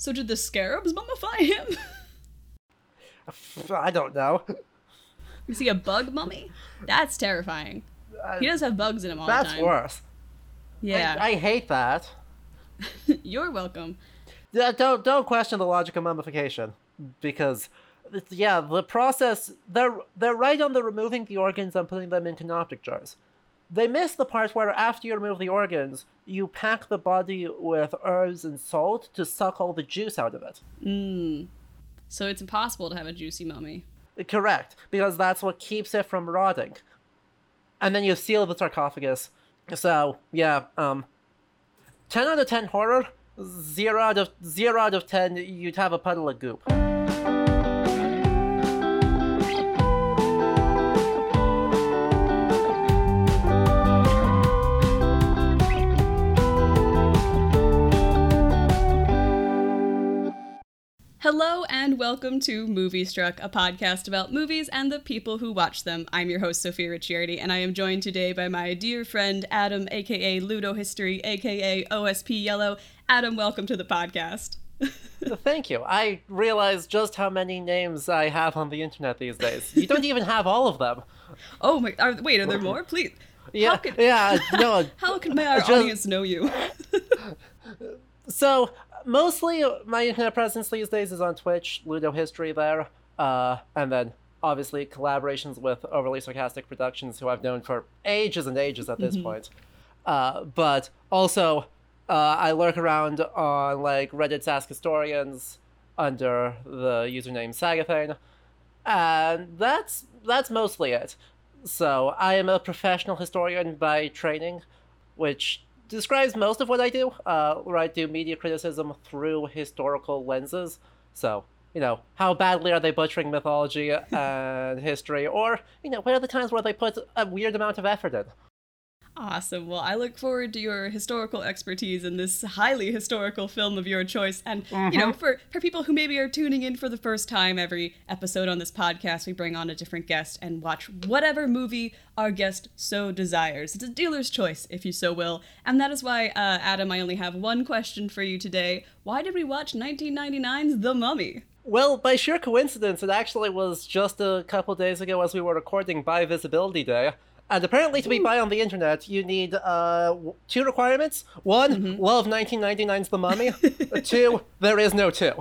So did the scarabs mummify him? I don't know. Is he a bug mummy? That's terrifying. He does have bugs in him all That's the time. That's worse. Yeah. I, I hate that. You're welcome. Yeah, don't don't question the logic of mummification because it's- yeah, the process they're they're right on the removing the organs and putting them in canopic jars. They miss the part where after you remove the organs, you pack the body with herbs and salt to suck all the juice out of it. Mm. So it's impossible to have a juicy mummy. Correct, because that's what keeps it from rotting. And then you seal the sarcophagus. So yeah, um, ten out of ten horror, zero out of zero out of ten you'd have a puddle of goop. Hello and welcome to Movie Struck, a podcast about movies and the people who watch them. I'm your host, Sophia Ricciardi, and I am joined today by my dear friend Adam, aka Ludo History, aka OSP Yellow. Adam, welcome to the podcast. Thank you. I realize just how many names I have on the internet these days. You don't even have all of them. Oh my! Are, wait, are there more? Please. Yeah, How can, yeah, no. how can my our Just- audience know you? So mostly my internet presence these days is on Twitch, Ludo History there, uh, and then obviously collaborations with Overly Sarcastic Productions, who I've known for ages and ages at this point. Uh, but also, uh, I lurk around on like Reddit's Ask Historians under the username Sagathane, and that's that's mostly it. So I am a professional historian by training, which describes most of what I do. Uh, where I do media criticism through historical lenses. So you know, how badly are they butchering mythology and history, or you know, what are the times where they put a weird amount of effort in? Awesome. Well, I look forward to your historical expertise in this highly historical film of your choice. And, you know, for, for people who maybe are tuning in for the first time, every episode on this podcast, we bring on a different guest and watch whatever movie our guest so desires. It's a dealer's choice, if you so will. And that is why, uh, Adam, I only have one question for you today. Why did we watch 1999's The Mummy? Well, by sheer coincidence, it actually was just a couple days ago as we were recording Bi Visibility Day. And apparently, to be bi on the internet, you need uh, two requirements. One, love 1999's The Mummy. two, there is no two.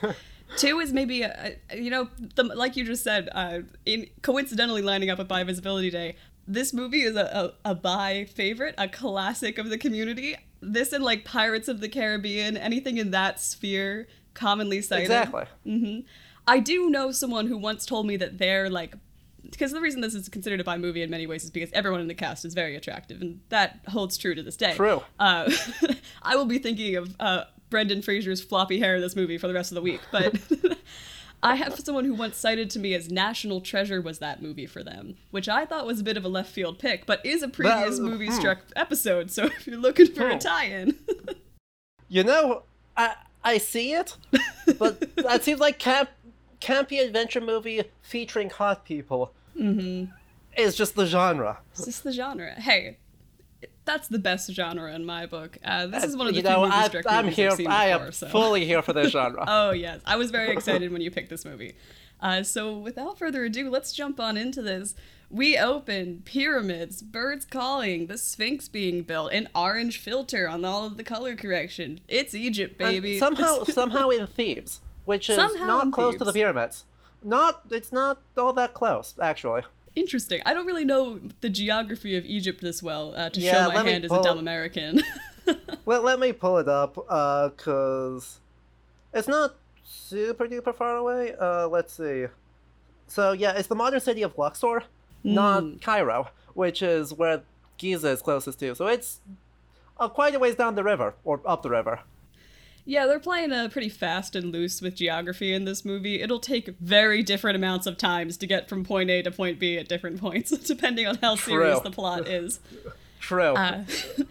Two is maybe, a, a- you know, the, like you just said, uh, in coincidentally lining up with Bi Visibility Day. This movie is a, a, a bi favorite, a classic of the community. This and like Pirates of the Caribbean, anything in that sphere, commonly cited. exactly. hmm I do know someone who once told me that they're like, because the reason this is considered a bi movie in many ways is because everyone in the cast is very attractive, and that holds true to this day. True. Uh, I will be thinking of uh, Brendan Fraser's floppy hair in this movie for the rest of the week, but I have someone who once cited to me as National Treasure was that movie for them, which I thought was a bit of a left field pick, but is a previous movie hmm. struck episode. So if you're looking for a Hmm. tie-in, You know, I I see it, but that seems like camp campy adventure movie featuring hot people. Mm-hmm. Is just the genre. it's just the genre. Hey. That's the best genre in my book. Uh, this is one of the you few know, movie I, I'm movies here. I've seen I before, am so. fully here for this genre. Oh yes, I was very excited when you picked this movie. Uh, so without further ado, let's jump on into this. We open pyramids, birds calling, the Sphinx being built, an orange filter on all of the color correction. It's Egypt, And baby. somehow, somehow in Thebes, which is Somehow not close to the pyramids. Not, it's not all that close, actually. Interesting. I don't really know the geography of Egypt this well uh, to Yeah, show my hand as a dumb American. Let, let me pull it up, uh, cause it's not super duper far away. Uh, let's see. So yeah, it's the modern city of Luxor, Hmm. not Cairo, which is where Giza is closest to. So it's uh, quite a ways down the river or up the river. Yeah, they're playing uh, pretty fast and loose with geography in this movie. It'll take very different amounts of times to get from point A to point B at different points, depending on how serious the plot is. True. Uh,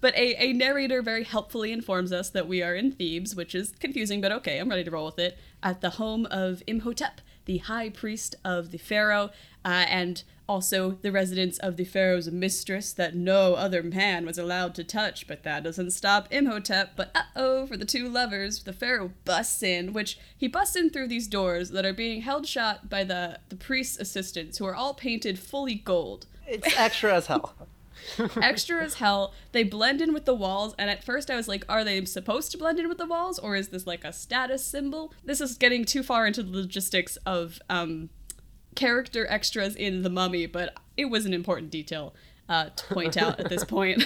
But a, a narrator very helpfully informs us that we are in Thebes, which is confusing, but okay, I'm ready to roll with it, at the home of Imhotep, the high priest of the pharaoh, uh, and also the residence of the pharaoh's mistress that no other man was allowed to touch. But that doesn't stop Imhotep. But uh oh, for the two lovers, the pharaoh busts in, which he busts in through these doors that are being held shut by the, the priest's assistants, who are all painted fully gold. It's extra as hell. extra as hell. They blend in with the walls, and at first I was like, are they supposed to blend in with the walls, or is this like a status symbol? This is getting too far into the logistics of um, character extras in The Mummy, but it was an important detail uh, to point out at this point.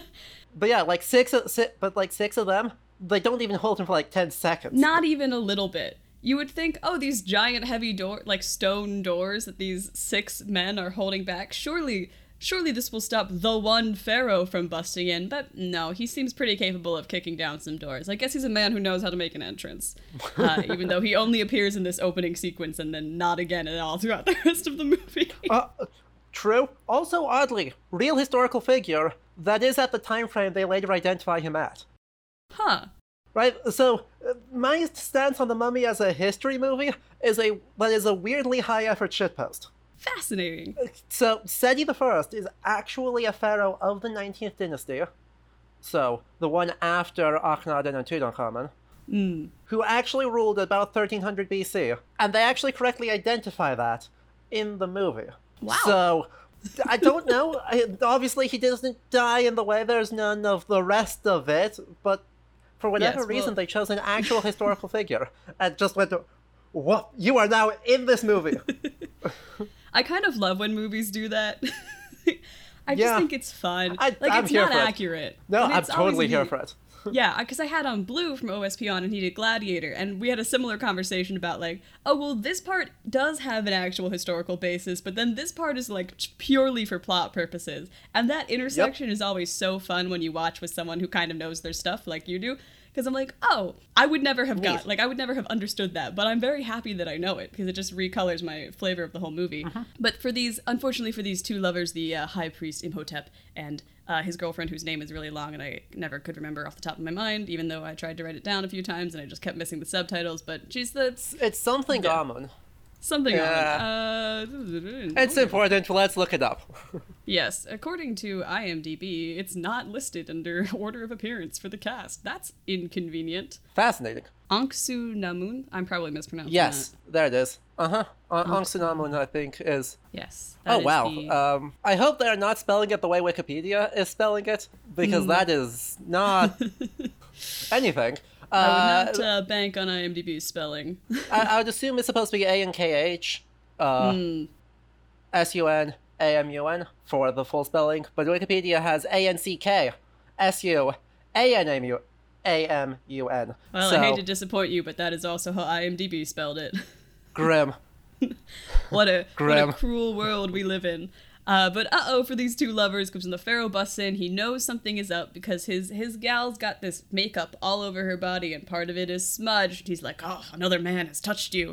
but yeah, like six, six, but like six of them, they don't even hold him for like ten seconds. Not even a little bit. You would think, oh, these giant heavy door, like stone doors that these six men are holding back. Surely surely this will stop the one pharaoh from busting in, but no, he seems pretty capable of kicking down some doors. I guess he's a man who knows how to make an entrance, uh, even though he only appears in this opening sequence and then not again at all throughout the rest of the movie. uh, true. Also, oddly, real historical figure that is at the time frame they later identify him at. Huh. Right. So uh, my stance on the Mummy as a history movie is a that is a weirdly high effort shitpost. Fascinating. So, Seti I is actually a pharaoh of the 19th dynasty. So, the one after Akhenaten and Tutankhamun. Mm. Who actually ruled about 1300 BC. And they actually correctly identify that in the movie. Wow. So, I don't know. Obviously, he doesn't die in the way there's none of the rest of it, but for whatever yes, reason, well... they chose an actual historical figure and just went, What? You are now in this movie. I kind of love when movies do that. I just think it's fun. I, like I'm it's not accurate. It. No, I'm totally here for it. yeah, because I had on Blue from OSP on and he did Gladiator, and we had a similar conversation about like, oh well, this part does have an actual historical basis, but then this part is like purely for plot purposes, and that intersection yep. is always so fun when you watch with someone who kind of knows their stuff like you do because I'm like, oh, I would never have got like I would never have understood that, but I'm very happy that I know it because it just recolors my flavor of the whole movie. Uh-huh. But for these, unfortunately, for these two lovers, the uh, high priest Imhotep and uh, his girlfriend, whose name is really long and I never could remember off the top of my mind, even though I tried to write it down a few times and I just kept missing the subtitles. But she's the it's, it's something yeah. Amon. Something yeah. on. Uh, it's important. Let's look it up. yes, according to IMDb, it's not listed under order of appearance for the cast. That's inconvenient. Fascinating. Anck-su-namun. I'm probably mispronouncing yes, that. there it is. Uh-huh. Uh, Anck-su-namun, I think, is. Yes. Oh wow. The... Um, I hope they are not spelling it the way Wikipedia is spelling it, because mm. that is not anything. I would not uh, bank on IMDb spelling. I, I, would assume it's supposed to be A N K H, uh, mm. S U N A M U N for the full spelling, but Wikipedia has A N C K S U A N M U A M U N. Well, so, I hate to disappoint you, but that is also how IMDb spelled it. Grim. what a Grim. what a cruel world we live in. Uh, but uh oh for these two lovers, comes when the pharaoh busts in, he knows something is up because his his gal's got this makeup all over her body, and part of it is smudged. He's like, "Oh, another man has touched you,"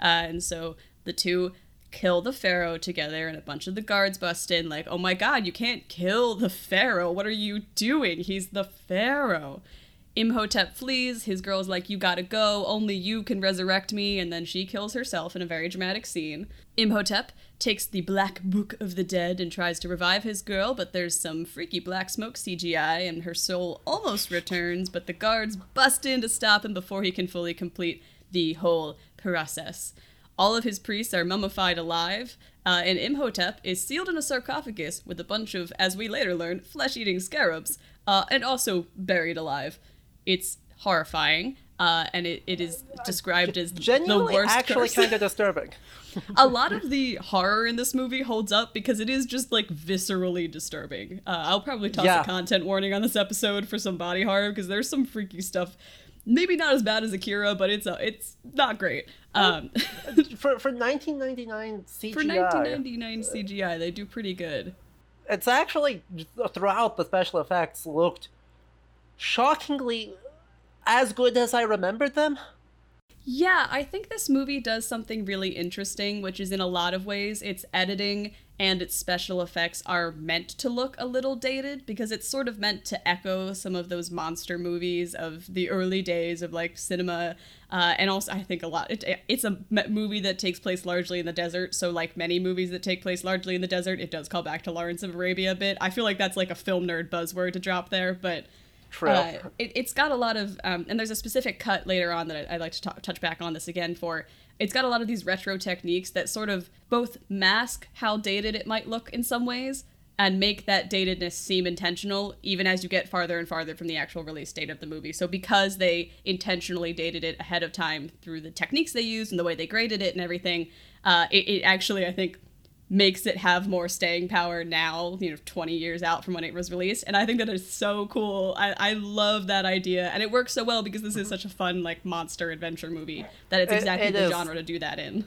uh, and so the two kill the pharaoh together, and a bunch of the guards bust in, like, "Oh my god, you can't kill the pharaoh! What are you doing? He's the pharaoh." Imhotep flees. His girl's like, You gotta go. Only you can resurrect me. And then she kills herself in a very dramatic scene. Imhotep takes the Black Book of the Dead and tries to revive his girl, but there's some freaky black smoke CGI, and her soul almost returns, but the guards bust in to stop him before he can fully complete the whole process. All of his priests are mummified alive, uh, and Imhotep is sealed in a sarcophagus with a bunch of, as we later learn, flesh eating scarabs, uh, and also buried alive. It's horrifying, uh, and it, it is described as Genuinely the worst. Actually, kind of disturbing. a lot of the horror in this movie holds up because it is just like viscerally disturbing. Uh, I'll probably toss yeah. a content warning on this episode for some body horror because there's some freaky stuff. Maybe not as bad as Akira, but it's uh, it's not great. Um, for for 1999 CGI. For 1999 CGI, they do pretty good. It's actually throughout the special effects looked shockingly as good as I remembered them. Yeah, I think this movie does something really interesting, which is in a lot of ways its editing and its special effects are meant to look a little dated because it's sort of meant to echo some of those monster movies of the early days of like cinema. Uh, and also, I think a lot, it, it's a movie that takes place largely in the desert. So, like many movies that take place largely in the desert, it does call back to Lawrence of Arabia a bit. I feel like that's like a film nerd buzzword to drop there, but True. Uh, it, has got a lot of, um, and there's a specific cut later on that I, would like to talk, touch back on this again for. It's got a lot of these retro techniques that sort of both mask how dated it might look in some ways and make that datedness seem intentional even as you get farther and farther from the actual release date of the movie. So because they intentionally dated it ahead of time through the techniques they used and the way they graded it and everything, uh, it, it actually I think makes it have more staying power now, you know, 20 years out from when it was released. And I think that is so cool. I, I love that idea. And it works so well because this is such a fun, like, monster adventure movie that it's exactly it, it the is. genre to do that in.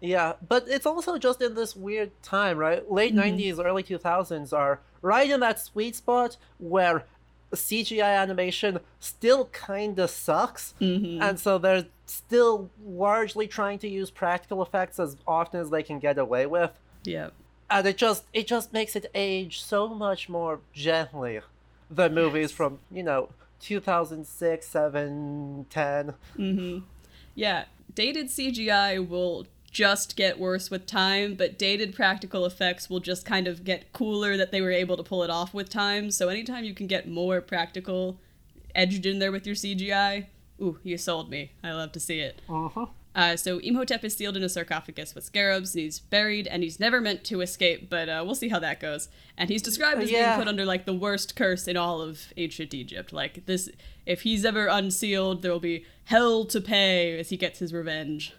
Yeah, but it's also just in this weird time, right? Late mm-hmm. 90s, early 2000s are right in that sweet spot where CGI animation still kind of sucks. Mm-hmm. And so they're still largely trying to use practical effects as often as they can get away with. Yeah. And it just it just makes it age so much more gently than movies from, you know, 2006, 7, 10. Mm-hmm. Yeah, dated CGI will just get worse with time, but dated practical effects will just kind of get cooler that they were able to pull it off with time. So anytime you can get more practical edged in there with your CGI, ooh, you sold me. I love to see it. Uh-huh. Uh, so Imhotep is sealed in a sarcophagus with scarabs, and he's buried, and he's never meant to escape, but uh, we'll see how that goes. And he's described as yeah. being put under like the worst curse in all of ancient Egypt. Like this, if he's ever unsealed, there will be hell to pay as he gets his revenge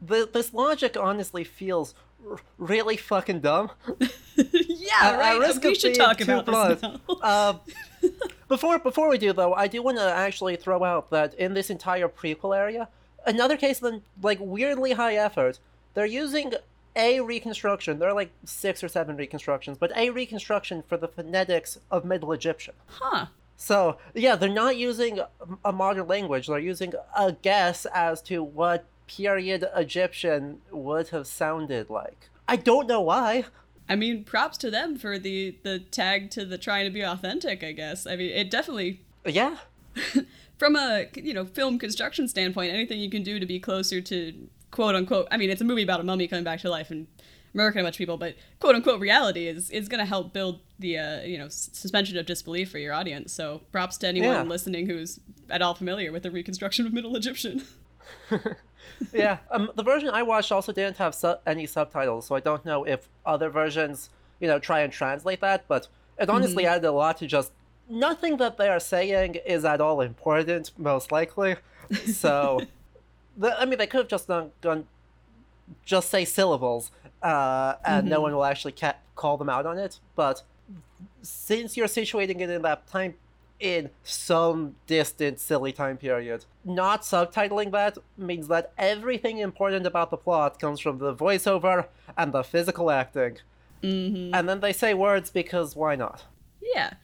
this logic honestly feels r- really fucking dumb. yeah, right. we should talk about blunt. this now. uh, before before we do though, I do want to actually throw out that in this entire prequel area, another case of like weirdly high effort. They're using a reconstruction. There are like six or seven reconstructions, but a reconstruction for the phonetics of Middle Egyptian. Huh. So yeah, they're not using a modern language. They're using a guess as to what period Egyptian would have sounded like. I don't know why. I mean, props to them for the the tag to the trying to be authentic. I guess. I mean, it definitely. Yeah. from a you know film construction standpoint, anything you can do to be closer to quote unquote. I mean, it's a movie about a mummy coming back to life and murdering a bunch of people, but quote unquote reality is is going to help build the uh, you know suspension of disbelief for your audience. So props to anyone yeah. listening who's at all familiar with the reconstruction of Middle Egyptian. yeah, um, the version I watched also didn't have su- any subtitles, so I don't know if other versions, you know, try and translate that. But it honestly mm-hmm. added a lot to just nothing that they are saying is at all important, most likely. So, the, I mean, they could have just done, gone, just say syllables, uh, and mm-hmm. no one will actually ca- call them out on it. But since you're situating it in that time in some distant, silly time period. Not subtitling that means that everything important about the plot comes from the voiceover and the physical acting. Mm-hmm. And then they say words because why not? Yeah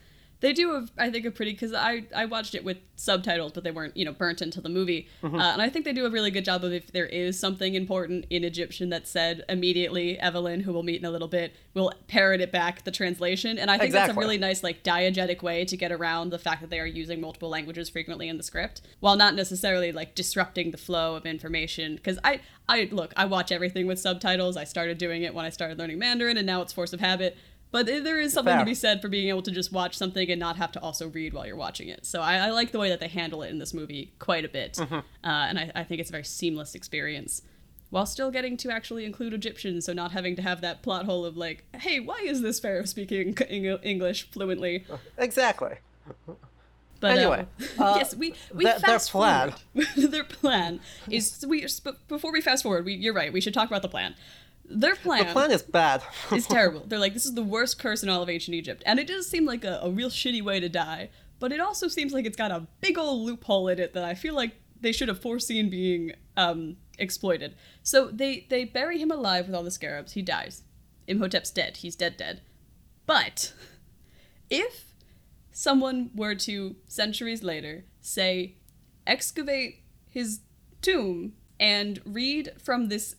they do a, I think a pretty because I I watched it with subtitles, but they weren't you know burnt into the movie, mm-hmm. uh, and I think they do a really good job of if there is something important in Egyptian that's said immediately, Evelyn, who we'll meet in a little bit, will parrot it back the translation, and I think exactly. that's a really nice like diegetic way to get around the fact that they are using multiple languages frequently in the script, while not necessarily like disrupting the flow of information. Because I I look I watch everything with subtitles. I started doing it when I started learning Mandarin, and now it's force of habit. But there is something Fair. to be said for being able to just watch something and not have to also read while you're watching it. So I, I like the way that they handle it in this movie quite a bit. Mm-hmm. Uh, and I, I, think it's a very seamless experience while still getting to actually include Egyptians, so not having to have that plot hole of like, hey, why is this pharaoh speaking English fluently? Exactly. But anyway, uh, uh, yes, we we th- fast their plan. their plan is we before we fast forward. We, you're right. We should talk about the plan. Their plan. The plan is bad. it's terrible. They're like, this is the worst curse in all of ancient Egypt, and it does seem like a, a real shitty way to die. But it also seems like it's got a big old loophole in it that I feel like they should have foreseen being um, exploited. So they they bury him alive with all the scarabs. He dies. Imhotep's dead. He's dead dead. But if someone were to centuries later say excavate his tomb and read from this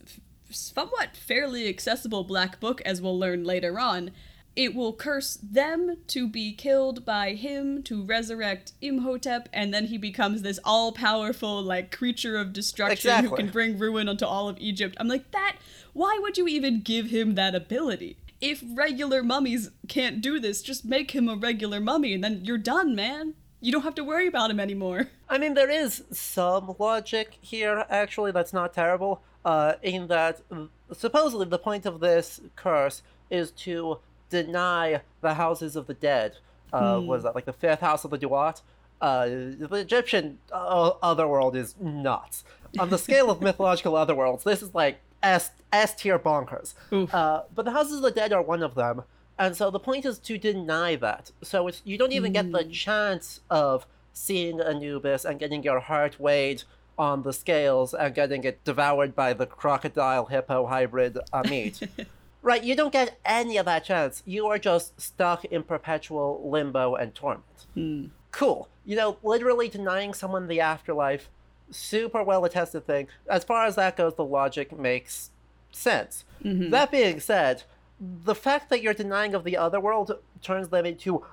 somewhat fairly accessible black book, as we'll learn later on, it will curse them to be killed by him to resurrect Imhotep, and then he becomes this all powerful, like, creature of destruction who can bring ruin onto all of Egypt. I'm like, that. Why would you even give him that ability? If regular mummies can't do this, just make him a regular mummy, and then you're done, man. You don't have to worry about him anymore. I mean, there is some logic here, actually, that's not terrible. Uh, in that, mm, supposedly, the point of this curse is to deny the houses of the dead. Uh, Was that like the fifth house of the Duat? Uh, the Egyptian uh, otherworld is nuts. On the scale of mythological otherworlds, this is like S S tier bonkers. Uh, but the houses of the dead are one of them, and so the point is to deny that. So it's you don't even get the chance of seeing Anubis and getting your heart weighed on the scales and getting it devoured by the crocodile hippo hybrid uh, Ammit. right, you don't get any of that chance. You are just stuck in perpetual limbo and torment. Hmm. Cool. You know, literally denying someone the afterlife, super well attested thing. As far as that goes, the logic makes sense. Mm-hmm. That being said, the fact that you're denying of the other world turns them into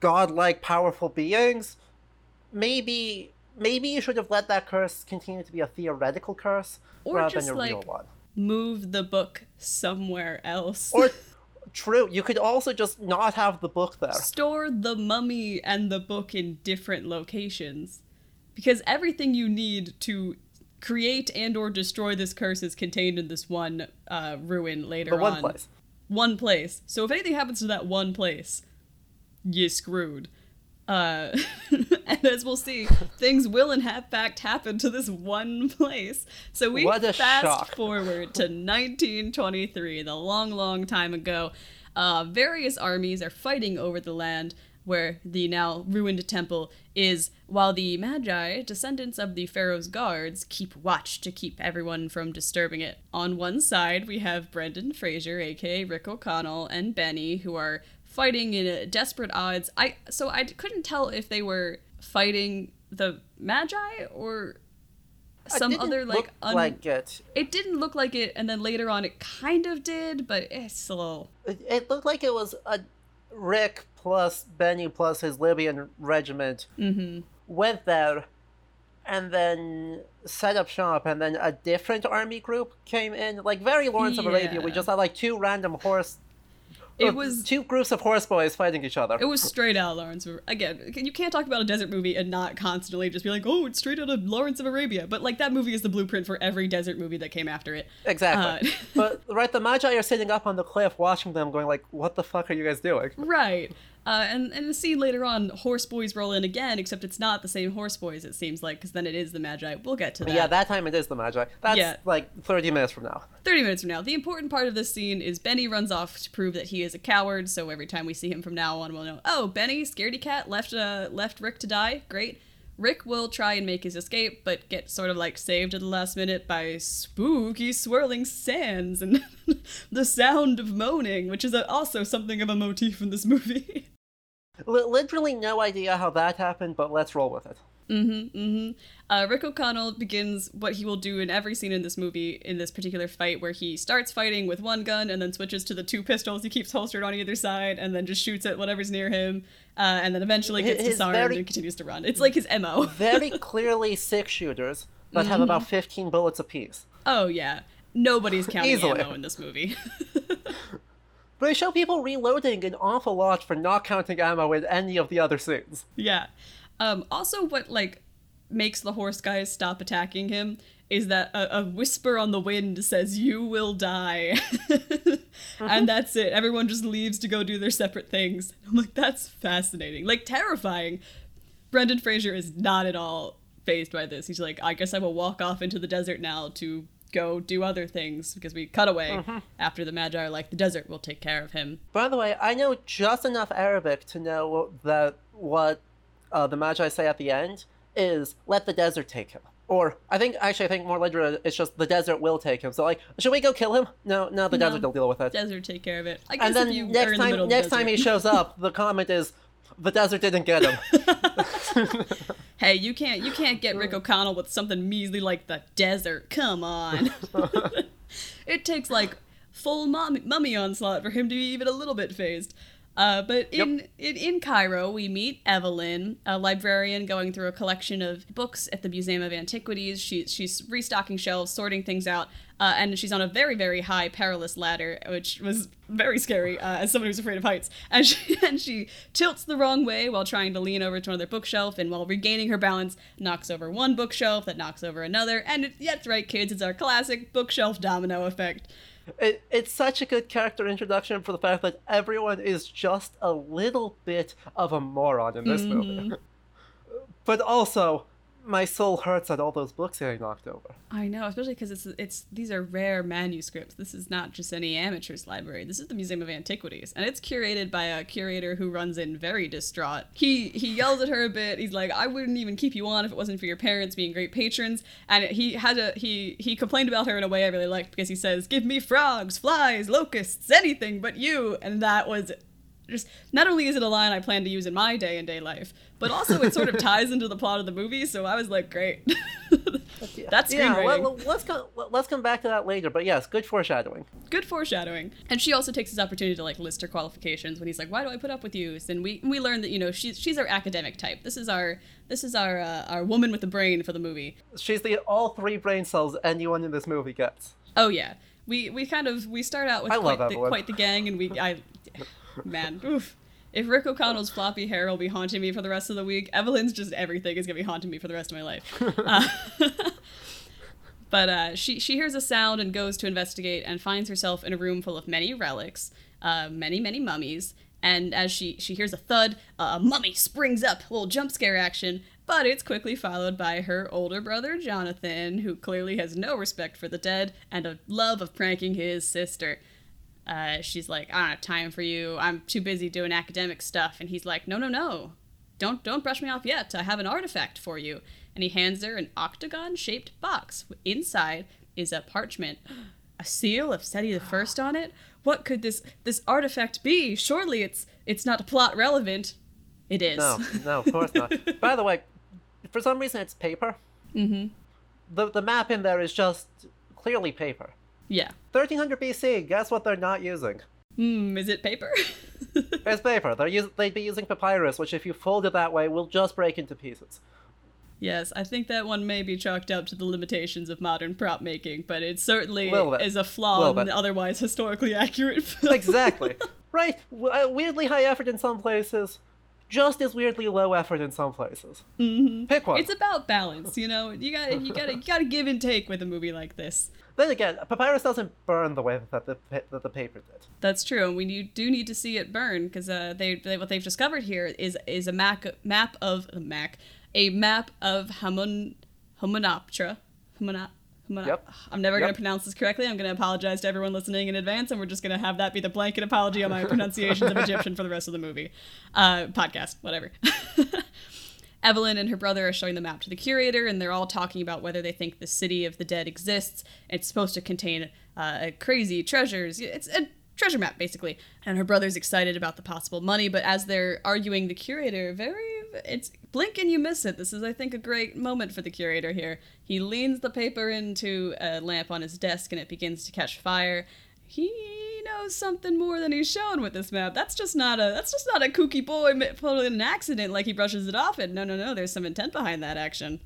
godlike powerful beings. Maybe maybe you should have let that curse continue to be a theoretical curse Or rather just, than a real like, one. Move the book somewhere else. Or true, you could also just not have the book there. store the mummy and the book in different locations because everything you need to create and or destroy this curse is contained in this one uh, ruin later The one on place. one place so if anything happens to that one place you screwed uh, and as we'll see, things will in fact happen to this one place. So we fast shock. forward to 1923, the long, long time ago. Uh, various armies are fighting over the land where the now ruined temple is, while the Medjai, descendants of the Pharaoh's guards, keep watch to keep everyone from disturbing it. On one side, we have Brendan Fraser, aka Rick O'Connell, and Benny, who are fighting in desperate odds. I so I couldn't tell if they were fighting the Medjai or some It didn't other like look un- like it. it didn't look like it, and then later on it kind of did, but it's little. It, it looked like it was a Rick plus Benny plus his Libyan regiment Mm-hmm. went there and then set up shop and then a different army group came in like very Lawrence of Arabia we just had like two random horse It was two groups of horse boys fighting each other it was straight out Lawrence of again. You can't talk about a desert movie and not constantly just be like, oh, it's straight out of Lawrence of Arabia. But like that movie is the blueprint for every desert movie that came after it. exactly uh, but right the Medjai are sitting up on the cliff watching them going like what the fuck are you guys doing Right. Uh, and and the scene later on, horse boys roll in again, except it's not the same horse boys. It seems like because then it is the Medjai. We'll get to that. yeah that time it is the Medjai that's Yeah. like 30 minutes from now 30 minutes from now. The important part of this scene is Benny runs off to prove that he is a coward, so every time we see him from now on, we'll know, oh, Benny, scaredy cat, left uh, left Rick to die. Great. Rick will try and make his escape, but get sort of like saved at the last minute by spooky swirling sands and the sound of moaning, which is a, also something of a motif in this movie. Li- literally no idea how that happened but let's roll with it Mm-hmm, mm-hmm. Uh, Rick O'Connell begins what he will do in every scene in this movie, in this particular fight, where he starts fighting with one gun and then switches to the two pistols he keeps holstered on either side, and then just shoots at whatever's near him, uh, and then eventually gets His disarmed very- and continues to run. It's like his MO. very clearly six shooters but have Mm-hmm. about 15 bullets apiece. oh, yeah. Nobody's counting ammo in this movie. But they show people reloading an awful lot for not counting ammo in any of the other scenes. Yeah. Um, also, what like makes the horse guys stop attacking him is that a, a whisper on the wind says, "You will die," and that's it. Everyone just leaves to go do their separate things. I'm like, that's fascinating, like terrifying. Brendan Fraser is not at all phased by this. He's like, I guess I will walk off into the desert now to go do other things because we cut away after the Medjai are like, the desert will take care of him. By the way, I know just enough Arabic to know that what uh, the Medjai say at the end is "Let the desert take him." Or I think actually I think more literally it's just the desert will take him. So like, should we go kill him? No, no, the No. desert will deal with it. Desert take care of it. I guess and then if you are next in time, the next time he shows up, the comment is, "The desert didn't get him." Hey, you can't you can't get Rick O'Connell with something measly like the desert. Come on. it takes like full mummy, mummy onslaught for him to be even a little bit phased. Uh, but in, Yep. in in Cairo, we meet Evelyn, a librarian going through a collection of books at the Museum of Antiquities. She, she's restocking shelves, sorting things out, uh, and she's on a very, very high, perilous ladder, which was very scary uh, as someone who's afraid of heights. And she, and she tilts the wrong way while trying to lean over to another bookshelf, and while regaining her balance, knocks over one bookshelf that knocks over another. And it, yeah, that's right, kids, it's our classic bookshelf domino effect. It, it's such a good character introduction for the fact that everyone is just a little bit of a moron in this movie. but also, my soul hurts at all those books getting knocked over. I know, especially because it's it's these are rare manuscripts. This is not just any amateur's library. This is the Museum of Antiquities, and it's curated by a curator who runs in very distraught. He he yells at her a bit. He's like, "I wouldn't even keep you on if it wasn't for your parents being great patrons." And he had a he he complained about her in a way I really liked because he says, "Give me frogs, flies, locusts, anything but you," and that was just not only is it a line I plan to use in my day and day life, but also it sort of ties into the plot of the movie. So I was like, great. That's yeah. screenwriting. Well, let's come. Let's come back to that later. But yes, good foreshadowing. Good foreshadowing. And she also takes this opportunity to like list her qualifications when he's like, "Why do I put up with you?" And we we learn that you know she's she's our academic type. This is our this is our uh, our woman with the brain for the movie. She's the all three brain cells anyone in this movie gets. Oh yeah, we we kind of we start out with quite the, quite the gang, and we I man oof. If Rick O'Connell's floppy hair will be haunting me for the rest of the week, Evelyn's just everything is gonna be haunting me for the rest of my life. Uh, but uh, she she hears a sound and goes to investigate and finds herself in a room full of many relics, uh, many many mummies. And as she she hears a thud, a mummy springs up, a little jump scare action. But it's quickly followed by her older brother Jonathan, who clearly has no respect for the dead and a love of pranking his sister. Uh, she's like, I don't have time for you. I'm too busy doing academic stuff. And he's like, No, no, no. Don't don't brush me off yet. I have an artifact for you. And he hands her an octagon-shaped box. Inside is a parchment, a seal of Seti the First on it. What could this this artifact be? Surely it's it's not plot relevant. It is. No, no, of course not. By the way, for some reason it's paper. mm-hmm. The the map in there is just clearly paper. Yeah. 1300 BC. Guess what they're not using? Hmm. Is it paper? It's paper. They're us- they'd be using papyrus, which if you fold it that way will just break into pieces. Yes, I think that one may be chalked up to the limitations of modern prop making, but it certainly is a flaw in the otherwise historically accurate film. Exactly. right. W- uh, weirdly high effort in some places, just as weirdly low effort in some places. Mm-hmm. Pick one. it's about balance, you know. You got you got you got to give and take with a movie like this. Then again, papyrus doesn't burn the way that the that the paper did. That's true, and we need- do need to see it burn because uh, they, they what they've discovered here is is a mac, map of a mac a map of Hamon Homonoptera. Homona, Homona, Yep. I'm never going to pronounce this correctly. I'm going to apologize to everyone listening in advance, and we're just going to have that be the blanket apology on my pronunciations of Egyptian for the rest of the movie, uh, podcast, whatever. Evelyn and her brother are showing the map to the curator, and they're all talking about whether they think the city of the dead exists. It's supposed to contain uh, crazy treasures. It's a treasure map, basically. And her brother's excited about the possible money, but as they're arguing, the curator very it's blink and you miss it. This is, I think, a great moment for the curator here. He leans the paper into a lamp on his desk, and it begins to catch fire. He knows something more than he's shown with this map. That's just not a that's just not a kooky boy pulling an accident like he brushes it off. And no, no, no. There's some intent behind that action.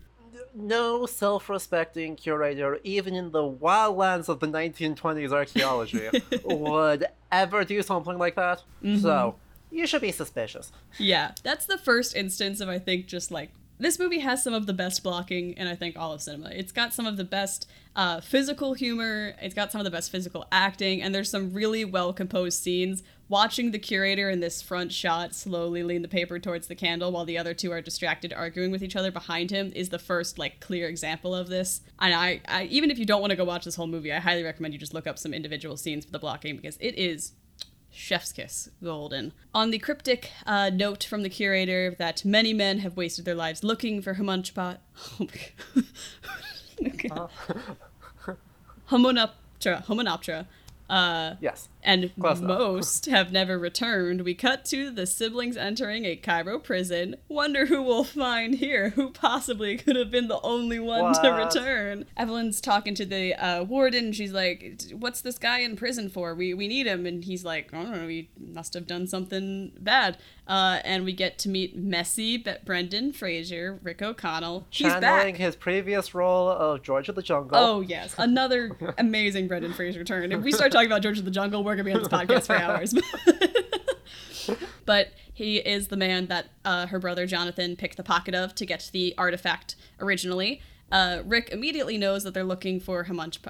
No self-respecting curator, even in the wildlands of the 1920s archaeology, would ever do something like that. So mm-hmm. you should be suspicious. Yeah, that's the first instance of I think just like this movie has some of the best blocking in I think all of cinema. It's got some of the best uh, physical humor. It's got some of the best physical acting, and there's some really well composed scenes. Watching the curator in this front shot slowly lean the paper towards the candle while the other two are distracted arguing with each other behind him is the first like clear example of this. And I, I even if you don't want to go watch this whole movie, I highly recommend you just look up some individual scenes for the blocking because it is Chef's kiss, golden. On the cryptic uh, note from the curator that many men have wasted their lives looking for Homunchpot. Oh my God. Okay. Homonoptera. Homonoptera. Uh, Yes. And most have never returned. We cut to the siblings entering a Cairo prison. Wonder who we'll find here. Who possibly could have been the only one to return? Evelyn's talking to the uh, warden. She's like, "What's this guy in prison for? We we need him." And he's like, "I don't know. He must have done something bad." Uh, and we get to meet messy Be- Brendan Fraser, Rick O'Connell. He's Channeling his previous role of George of the Jungle. Oh yes, another amazing Brendan Fraser turn. If we start talking about George of the Jungle, we're gonna be on this podcast for hours. but he is the man that uh, her brother Jonathan picked the pocket of to get the artifact originally. Uh, Rick immediately knows that they're looking for Hamunch.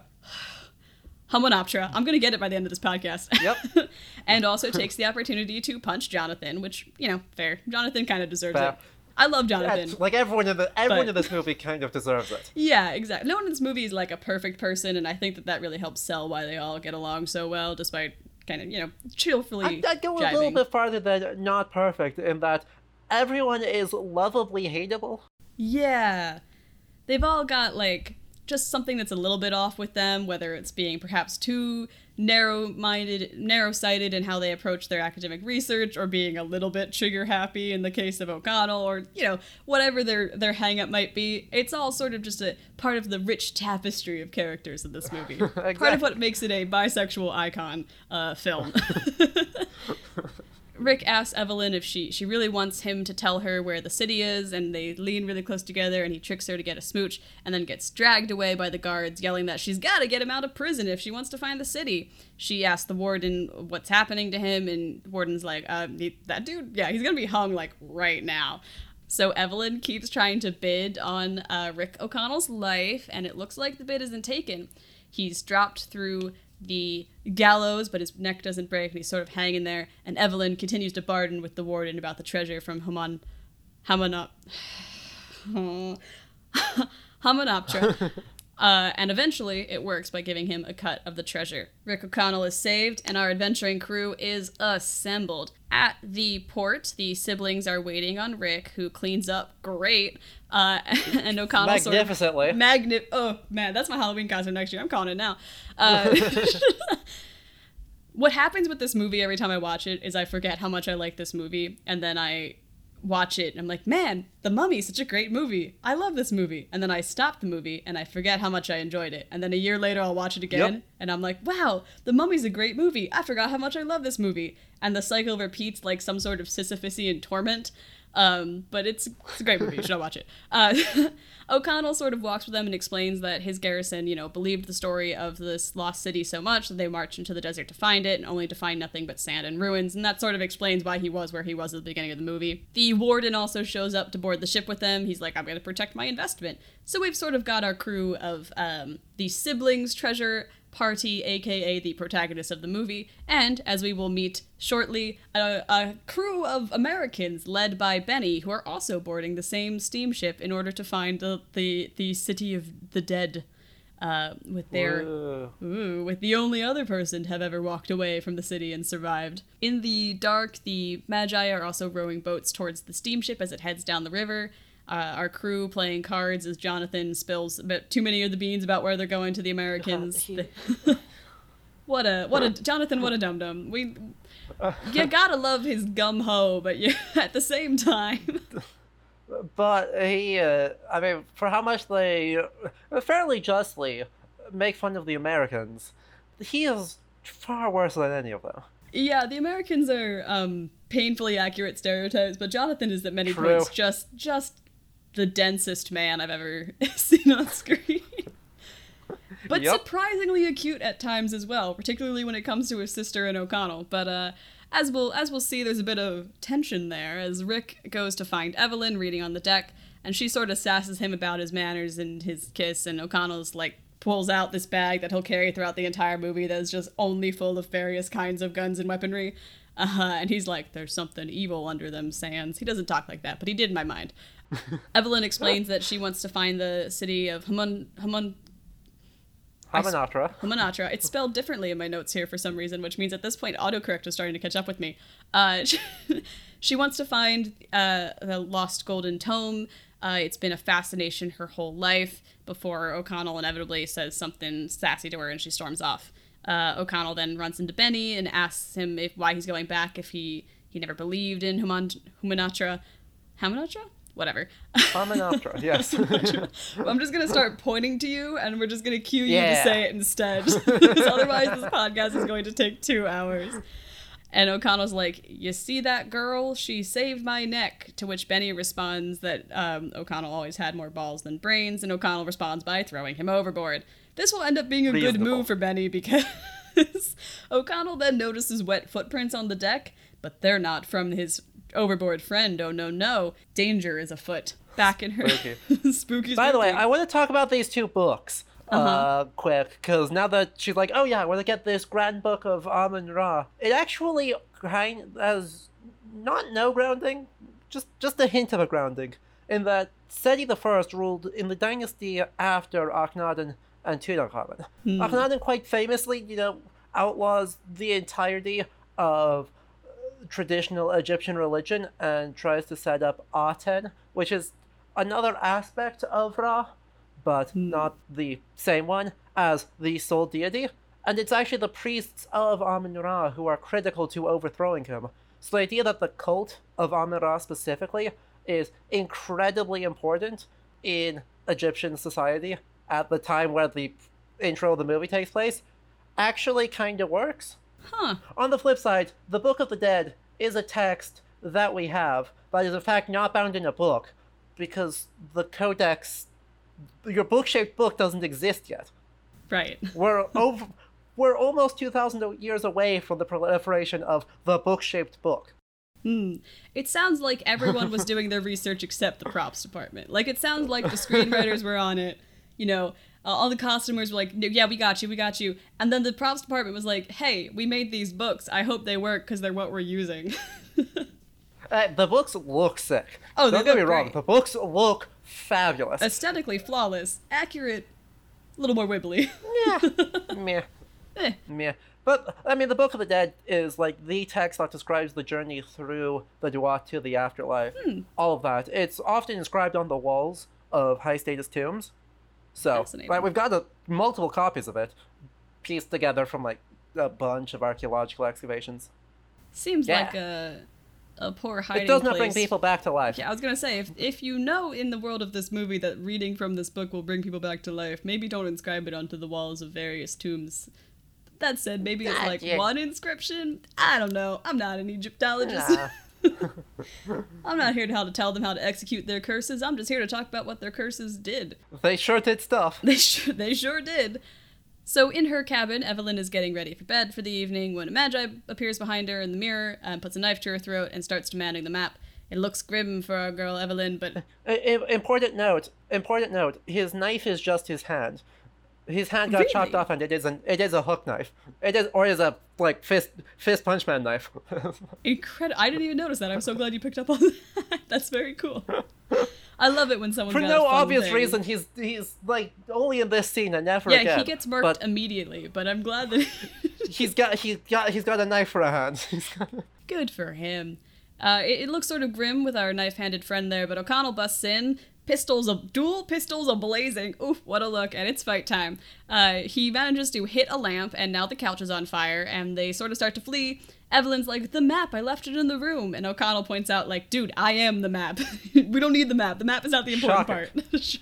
Hamunoptera. I'm gonna get it by the end of this podcast. Yep. and also takes the opportunity to punch Jonathan, which you know, fair. Jonathan kind of deserves Fair. it. I love Yeah, Jonathan. like everyone in the everyone But- in this movie kind of deserves it. Yeah, exactly. No one in this movie is like a perfect person, and I think that that really helps sell why they all get along so well, despite kind of you know cheerfully. I'd, I'd go a little bit farther than not perfect in that everyone is lovably hateable. Yeah, they've all got like just something that's a little bit off with them, whether it's being perhaps too narrow-minded, narrow-sighted in how they approach their academic research, or being a little bit trigger-happy in the case of O'Connell, or you know whatever their their hang-up might be. It's all sort of just a part of the rich tapestry of characters in this movie. Part of what makes it a bisexual icon uh, film. Rick asks Evelyn if she she really wants him to tell her where the city is, and they lean really close together, and he tricks her to get a smooch, and then gets dragged away by the guards, yelling that she's got to get him out of prison if she wants to find the city. She asks the warden what's happening to him, and warden's like, uh, "That dude, yeah, he's gonna be hung like right now." So Evelyn keeps trying to bid on uh, Rick O'Connell's life, and it looks like the bid isn't taken. He's dropped through the gallows, but his neck doesn't break, and he's sort of hanging there. And Evelyn continues to bargain with the warden about the treasure from Haman, Hamanop, Hamanoptera. Uh, and eventually, it works by giving him a cut of the treasure. Rick O'Connell is saved, and our adventuring crew is assembled. At the port, the siblings are waiting on Rick, who cleans up great. Uh, and O'Connell sort of Magnificently. Magni- oh man, that's my Halloween costume next year. I'm calling it now. Uh, what happens with this movie every time I watch it is I forget how much I like this movie, and then I watch it and I'm like, man, The Mummy is such a great movie. I love this movie. And then I stop the movie and I forget how much I enjoyed it. And then a year later I'll watch it again Yep. and I'm like, wow, The Mummy's a great movie. I forgot how much I love this movie. And the cycle repeats like some sort of Sisyphusian torment. Um, but it's, it's a great movie. You should all watch it. Uh, O'Connell sort of walks with them and explains that his garrison, you know, believed the story of this lost city so much that they marched into the desert to find it, and only to find nothing but sand and ruins. And that sort of explains why he was where he was at the beginning of the movie. The warden also shows up to board the ship with them. He's like, "I'm going to protect my investment." So we've sort of got our crew of um, the siblings treasure party, aka the protagonist of the movie, and as we will meet shortly, a, a crew of Americans led by Benny, who are also boarding the same steamship in order to find the the, the city of the dead. Uh, with their Ooh. With the only other person to have ever walked away from the city and survived. In the dark, the Medjai are also rowing boats towards the steamship as it heads down the river. Uh, our crew playing cards as Jonathan spills a bit too many of the beans about where they're going to the Americans. what a what a Jonathan, what a dum dum. We you gotta love his gum ho, but you at the same time. But he, uh, I mean, for how much they uh, fairly justly make fun of the Americans, he is far worse than any of them. Yeah, the Americans are um, painfully accurate stereotypes, but Jonathan is at many True. points just just the densest man I've ever seen on screen. but Yup. surprisingly acute at times as well, particularly when it comes to his sister and O'Connell. But uh, as we'll as we'll see, there's a bit of tension there as Rick goes to find Evelyn reading on the deck, and she sort of sasses him about his manners and his kiss, and O'Connell's like pulls out this bag that he'll carry throughout the entire movie that is just only full of various kinds of guns and weaponry. Uh, and he's like, "There's something evil under them sands." He doesn't talk like that, but he did in my mind. Evelyn explains that she wants to find the city of Hamun Hamun Hamanatra. Hamunatra. It's spelled differently in my notes here for some reason, which means at this point autocorrect is starting to catch up with me. Uh, she, she wants to find uh, the lost golden tome. Uh, it's been a fascination her whole life before O'Connell inevitably says something sassy to her and she storms off. Uh, O'Connell then runs into Benny and asks him if why he's going back if he he never believed in Human Humanatra, Hamanatra, whatever. Hamanatra, yes. I'm just gonna start pointing to you, and we're just gonna cue you Yeah. to say it instead, because otherwise this podcast is going to take two hours. And O'Connell's like, "You see that girl? She saved my neck." To which Benny responds that um, O'Connell always had more balls than brains, and O'Connell responds by throwing him overboard. This will end up being a good move for Benny because O'Connell then notices wet footprints on the deck, but they're not from his overboard friend. Oh no, no! Danger is afoot. Back in her Spooky. spooky. By the way. I want to talk about these two books uh Uh-huh. quick, because now that she's like, oh yeah, I want to get this grand book of Amun Ra, it actually kind has not no grounding, just just a hint of a grounding, in that Seti the First ruled in the dynasty after Akhenaten and Tutankhamun. Hmm. Akhenaten quite famously, you know, outlaws the entirety of traditional Egyptian religion and tries to set up Aten, which is another aspect of Ra, but hmm. not the same one as the sole deity. And it's actually the priests of Amun Ra who are critical to overthrowing him. So the idea that the cult of Amun Ra specifically is incredibly important in Egyptian society at the time where the intro of the movie takes place actually kind of works. Huh. On the flip side, the Book of the Dead is a text that we have that is in fact not bound in a book because the codex, your book-shaped book doesn't exist yet. Right. We're over, we're almost 2,000 years away from the proliferation of the book-shaped book. Hmm. It sounds like everyone was doing their research except the props department. Like it sounds like the screenwriters were on it. You know, uh, all the costumers were like, "Yeah, we got you, we got you," and then the props department was like, "Hey, we made these books. I hope they work because they're what we're using." Uh, the books look sick. Oh, don't get me wrong. great. The books look fabulous. Aesthetically flawless, accurate, a little more wibbly. yeah, meh. Eh. Meh. But I mean, the Book of the Dead is like the text that describes the journey through the Duat to the afterlife. Hmm. All of that. It's often inscribed on the walls of high status tombs. So, like, we've got a, multiple copies of it, pieced together from like a bunch of archaeological excavations. Seems Yeah. like a a poor hiding It does not bring people back to life. Yeah, I was gonna say if if you know in the world of this movie that reading from this book will bring people back to life, maybe don't inscribe it onto the walls of various tombs. That said, maybe it's like one inscription. I don't know. I'm not an Egyptologist. Nah. I'm not here to how to tell them how to execute their curses. I'm just here to talk about what their curses did. They sure did stuff. They sure they sure did. So in her cabin, Evelyn is getting ready for bed for the evening when a Medjai appears behind her in the mirror and puts a knife to her throat and starts demanding the map. It looks grim for our girl Evelyn, but important note. Important note. His knife is just his hand. His hand got chopped off, and it is an it is a hook knife. It is or is a like fist fist punch man knife. incredible. I didn't even notice that. I'm so glad you picked up on that. That's very cool. I love it when someone For no obvious thing. reason, he's he's like only in this scene and never Yeah, again. he gets murked But immediately, but I'm glad that he's got he's got he's got a knife for a hand. Good for him. Uh, it, it looks sort of grim with our knife-handed friend there, but O'Connell busts in. Pistols, a dual pistols a blazing. Oof, what a look! And it's fight time. Uh, he manages to hit a lamp, and now the couch is on fire, and they sort of start to flee. Evelyn's like, "The map, I left it in the room," and O'Connell points out, like, "Dude, I am the map. we don't need the map. The map is not the important part.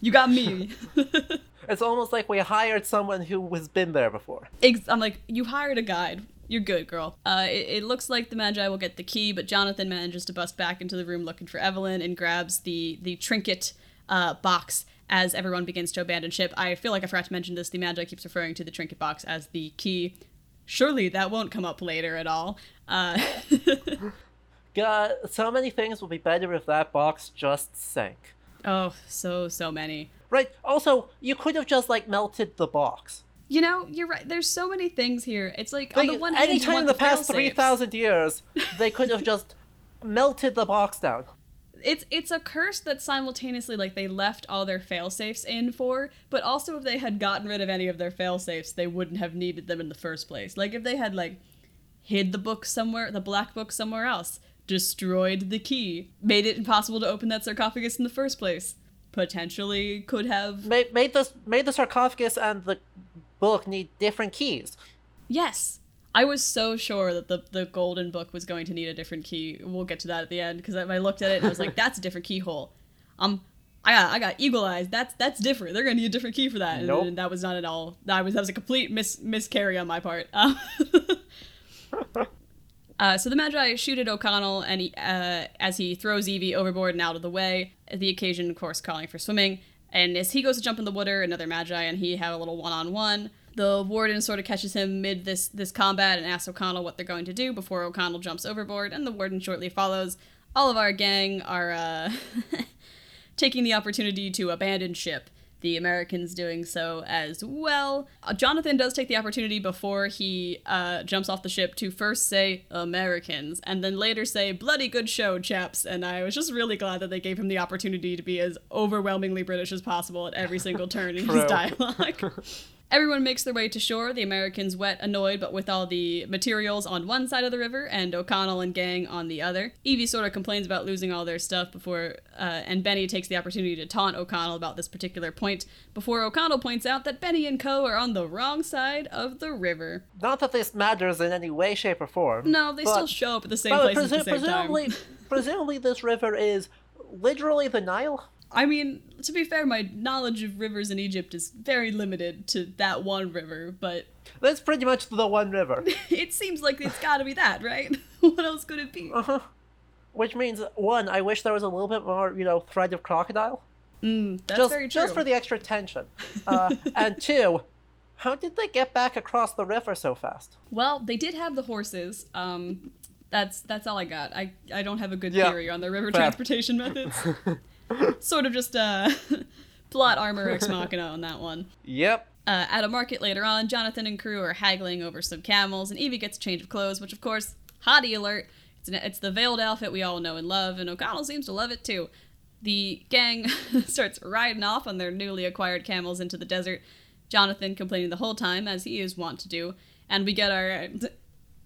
you got me." it's almost like we hired someone who has been there before. Ex- I'm like, you hired a guide. You're good, girl. Uh, it, it looks like the Medjai will get the key, but Jonathan manages to bust back into the room looking for Evelyn and grabs the the trinket uh, box as everyone begins to abandon ship. I feel like I forgot to mention this. The Medjai keeps referring to the trinket box as the key. Surely that won't come up later at all. Uh, God, so many things would be better if that box just sank. oh, so so many. Right. Also, you could have just like melted the box. You know, you're right. There's so many things here. It's like on the one hand, you anytime want in the the past three thousand years, they could have just melted the box down. it's it's a curse that simultaneously like they left all their fail safes in for, but also if they had gotten rid of any of their fail safes, they wouldn't have needed them in the first place. Like if they had like hid the book somewhere, the black book somewhere else, destroyed the key, made it impossible to open that sarcophagus in the first place, potentially could have Made, made this made the sarcophagus and the book need different keys. Yes. I was so sure that the, the golden book was going to need a different key. We'll get to that at the end because I looked at it and I was like, "That's a different keyhole." Um, I got I got eagle eyes. That's that's different. They're gonna need a different key for that. And, Nope. and that was not at all. That was that was a complete mis miscarry on my part. Um, uh, so the Medjai shoot at O'Connell, and he, uh, as he throws Evie overboard and out of the way, the occasion, of course, calling for swimming. And as he goes to jump in the water, another Medjai and he have a little one-on-one. The warden sort of catches him mid this this combat and asks O'Connell what they're going to do before O'Connell jumps overboard, and the warden shortly follows. All of our gang are uh, taking the opportunity to abandon ship. The Americans doing so as well. Uh, Jonathan does take the opportunity before he uh, jumps off the ship to first say Americans and then later say bloody good show, chaps. And I was just really glad that they gave him the opportunity to be as overwhelmingly British as possible at every single turn in his dialogue. Everyone makes their way to shore, the Americans wet, annoyed, but with all the materials on one side of the river, and O'Connell and gang on the other. Evie sort of complains about losing all their stuff before, uh, and Benny takes the opportunity to taunt O'Connell about this particular point, before O'Connell points out that Benny and Co. are on the wrong side of the river. Not that this matters in any way, shape, or form. No, they but- still show up at the same but places at the same time. presumably, presumably, this river is literally the Nile. I mean, to be fair, my knowledge of rivers in Egypt is very limited to that one river, but That's pretty much the one river. it seems like it's gotta be that, right? what else could it be? Uh-huh. Which means, one, I wish there was a little bit more, you know, thread of crocodile. Mm, that's just, very true. just for the extra tension. Uh, and two, how did they get back across the river so fast? Well, they did have the horses. Um, that's that's all I got. I I don't have a good Yeah, theory on the river fair. transportation methods. sort of just uh, plot armor ex machina on that one. Yep. Uh, at a market later on, Jonathan and crew are haggling over some camels, and Evie gets a change of clothes, which of course, hottie alert. It's, an, it's the veiled outfit we all know and love, and O'Connell seems to love it too. The gang starts riding off on their newly acquired camels into the desert. Jonathan complaining the whole time, as he is wont to do, and we get our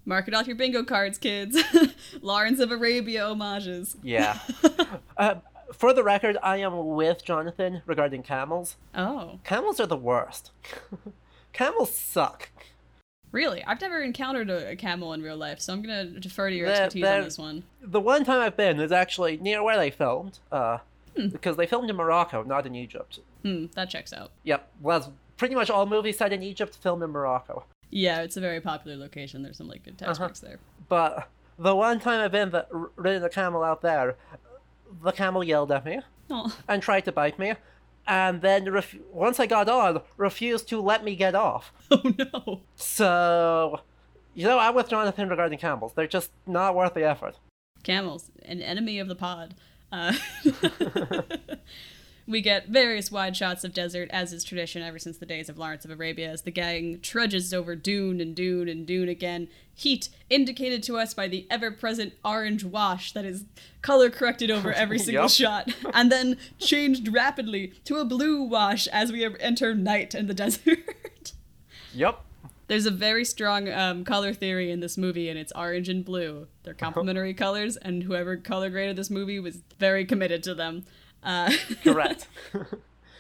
mark it off your bingo cards, kids. Lawrence of Arabia homages. Yeah. uh, for the record, I am with Jonathan regarding camels. Oh, Camels are the worst. camels suck. really? I've never encountered a, a camel in real life, so I'm gonna defer to your They're- expertise they're- on this one. The one time I've been is actually near where they filmed, uh, Hmm. because they filmed in Morocco, not in Egypt. Hmm, that checks out. Yep, well, pretty much all movies set in Egypt filmed in Morocco. Yeah, it's a very popular location. There's some like good test Uh-huh. there. But the one time I've been that r- ridden a camel out there, the camel yelled at me Oh, and tried to bite me, and then ref- once I got on, refused to let me get off. oh no. So, you know, I'm with Jonathan regarding camels. They're just not worth the effort. Camels, an enemy of the pod. Uh, we get various wide shots of desert, as is tradition ever since the days of Lawrence of Arabia, as the gang trudges over dune and dune and dune again. Heat indicated to us by the ever present orange wash that is color corrected over every single shot, and then changed rapidly to a blue wash as we enter night in the desert. Yep. There's a very strong um, color theory in this movie, and it's orange and blue. They're complementary colors, and whoever color graded this movie was very committed to them. Uh, Correct.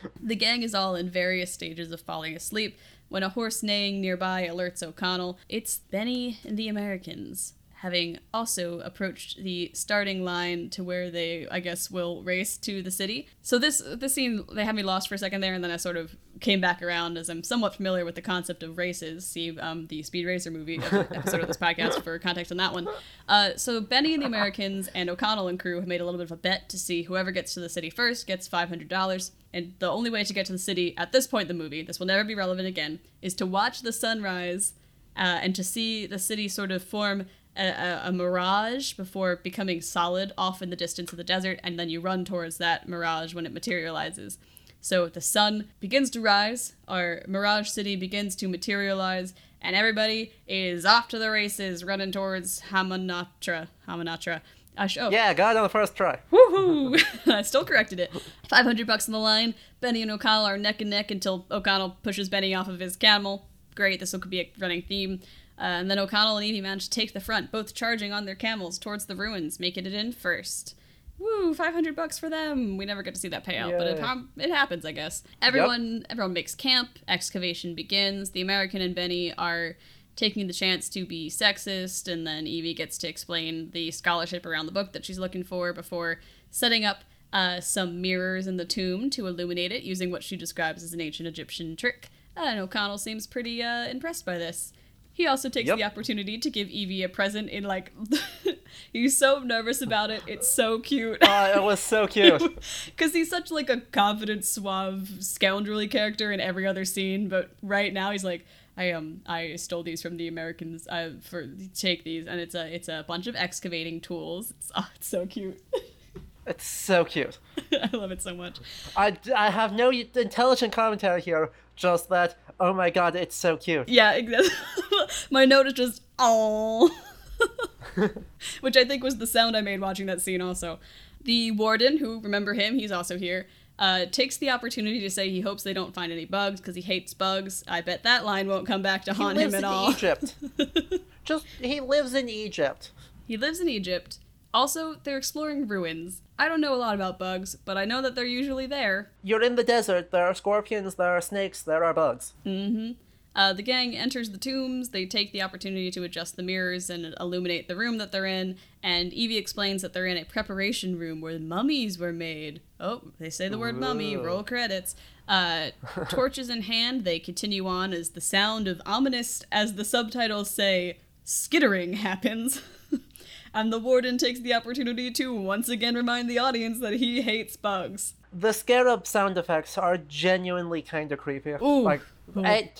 the gang is all in various stages of falling asleep when a horse neighing nearby alerts O'Connell. It's Benny and the Americans, having also approached the starting line to where they, I guess, will race to the city. So this this scene they had me lost for a second there, and then I sort of came back around as I'm somewhat familiar with the concept of races. See um, the Speed Racer movie episode of this podcast for context on that one. Uh, so Benny and the Americans and O'Connell and crew have made a little bit of a bet to see whoever gets to the city first gets five hundred dollars. And the only way to get to the city at this point in the movie, this will never be relevant again, is to watch the sunrise uh, and to see the city sort of form a, a, a mirage before becoming solid off in the distance of the desert, and then you run towards that mirage when it materializes. So the sun begins to rise, our mirage city begins to materialize, and everybody is off to the races, running towards Hamunaptra. Hamunaptra. I sh- oh, yeah, got it on the first try. Woohoo! I still corrected it. 500 bucks on the line. Benny and O'Connell are neck and neck until O'Connell pushes Benny off of his camel. Great, this will could be a running theme. Uh, and then O'Connell and Evie manage to take the front, both charging on their camels towards the ruins, making it in first. woo, 500 bucks for them. We never get to see that payout, but it, it happens, I guess. Everyone everyone makes camp, excavation begins. The American and Benny are taking the chance to be sexist, and then Evie gets to explain the scholarship around the book that she's looking for before setting up uh, some mirrors in the tomb to illuminate it using what she describes as an ancient Egyptian trick. And O'Connell seems pretty uh, impressed by this. He also takes Yep. the opportunity to give Evie a present in like he's so nervous about it. It's so cute. Oh, it was so cute. Cuz he's such like a confident, suave, scoundrelly character in every other scene, but right now he's like I um I stole these from the Americans uh, for take these and it's a it's a bunch of excavating tools. It's, oh, it's so cute. It's so cute. I love it so much. I, I have no intelligent commentary here, just that, oh my god, it's so cute. Yeah, exactly. My note is just oh, which I think was the sound I made watching that scene. Also, the warden, who remember him, he's also here. Uh, takes the opportunity to say he hopes they don't find any bugs because he hates bugs. I bet that line won't come back to He haunt him at in all. Egypt. Just, he lives in Egypt. He lives in Egypt. Also, they're exploring ruins. I don't know a lot about bugs, but I know that they're usually there. You're in the desert, there are scorpions, there are snakes, there are bugs. Mm-hmm. Uh, the gang enters the tombs. They take the opportunity to adjust the mirrors and illuminate the room that they're in. And Evie explains that they're in a preparation room where mummies were made. Oh, they say the word mummy. Roll credits. Uh, torches in hand, they continue on as the sound of ominous, as the subtitles say, skittering happens. and the warden takes the opportunity to once again remind the audience that he hates bugs. The scarab sound effects are genuinely kind of creepy. Ooh. Like, Ooh. a,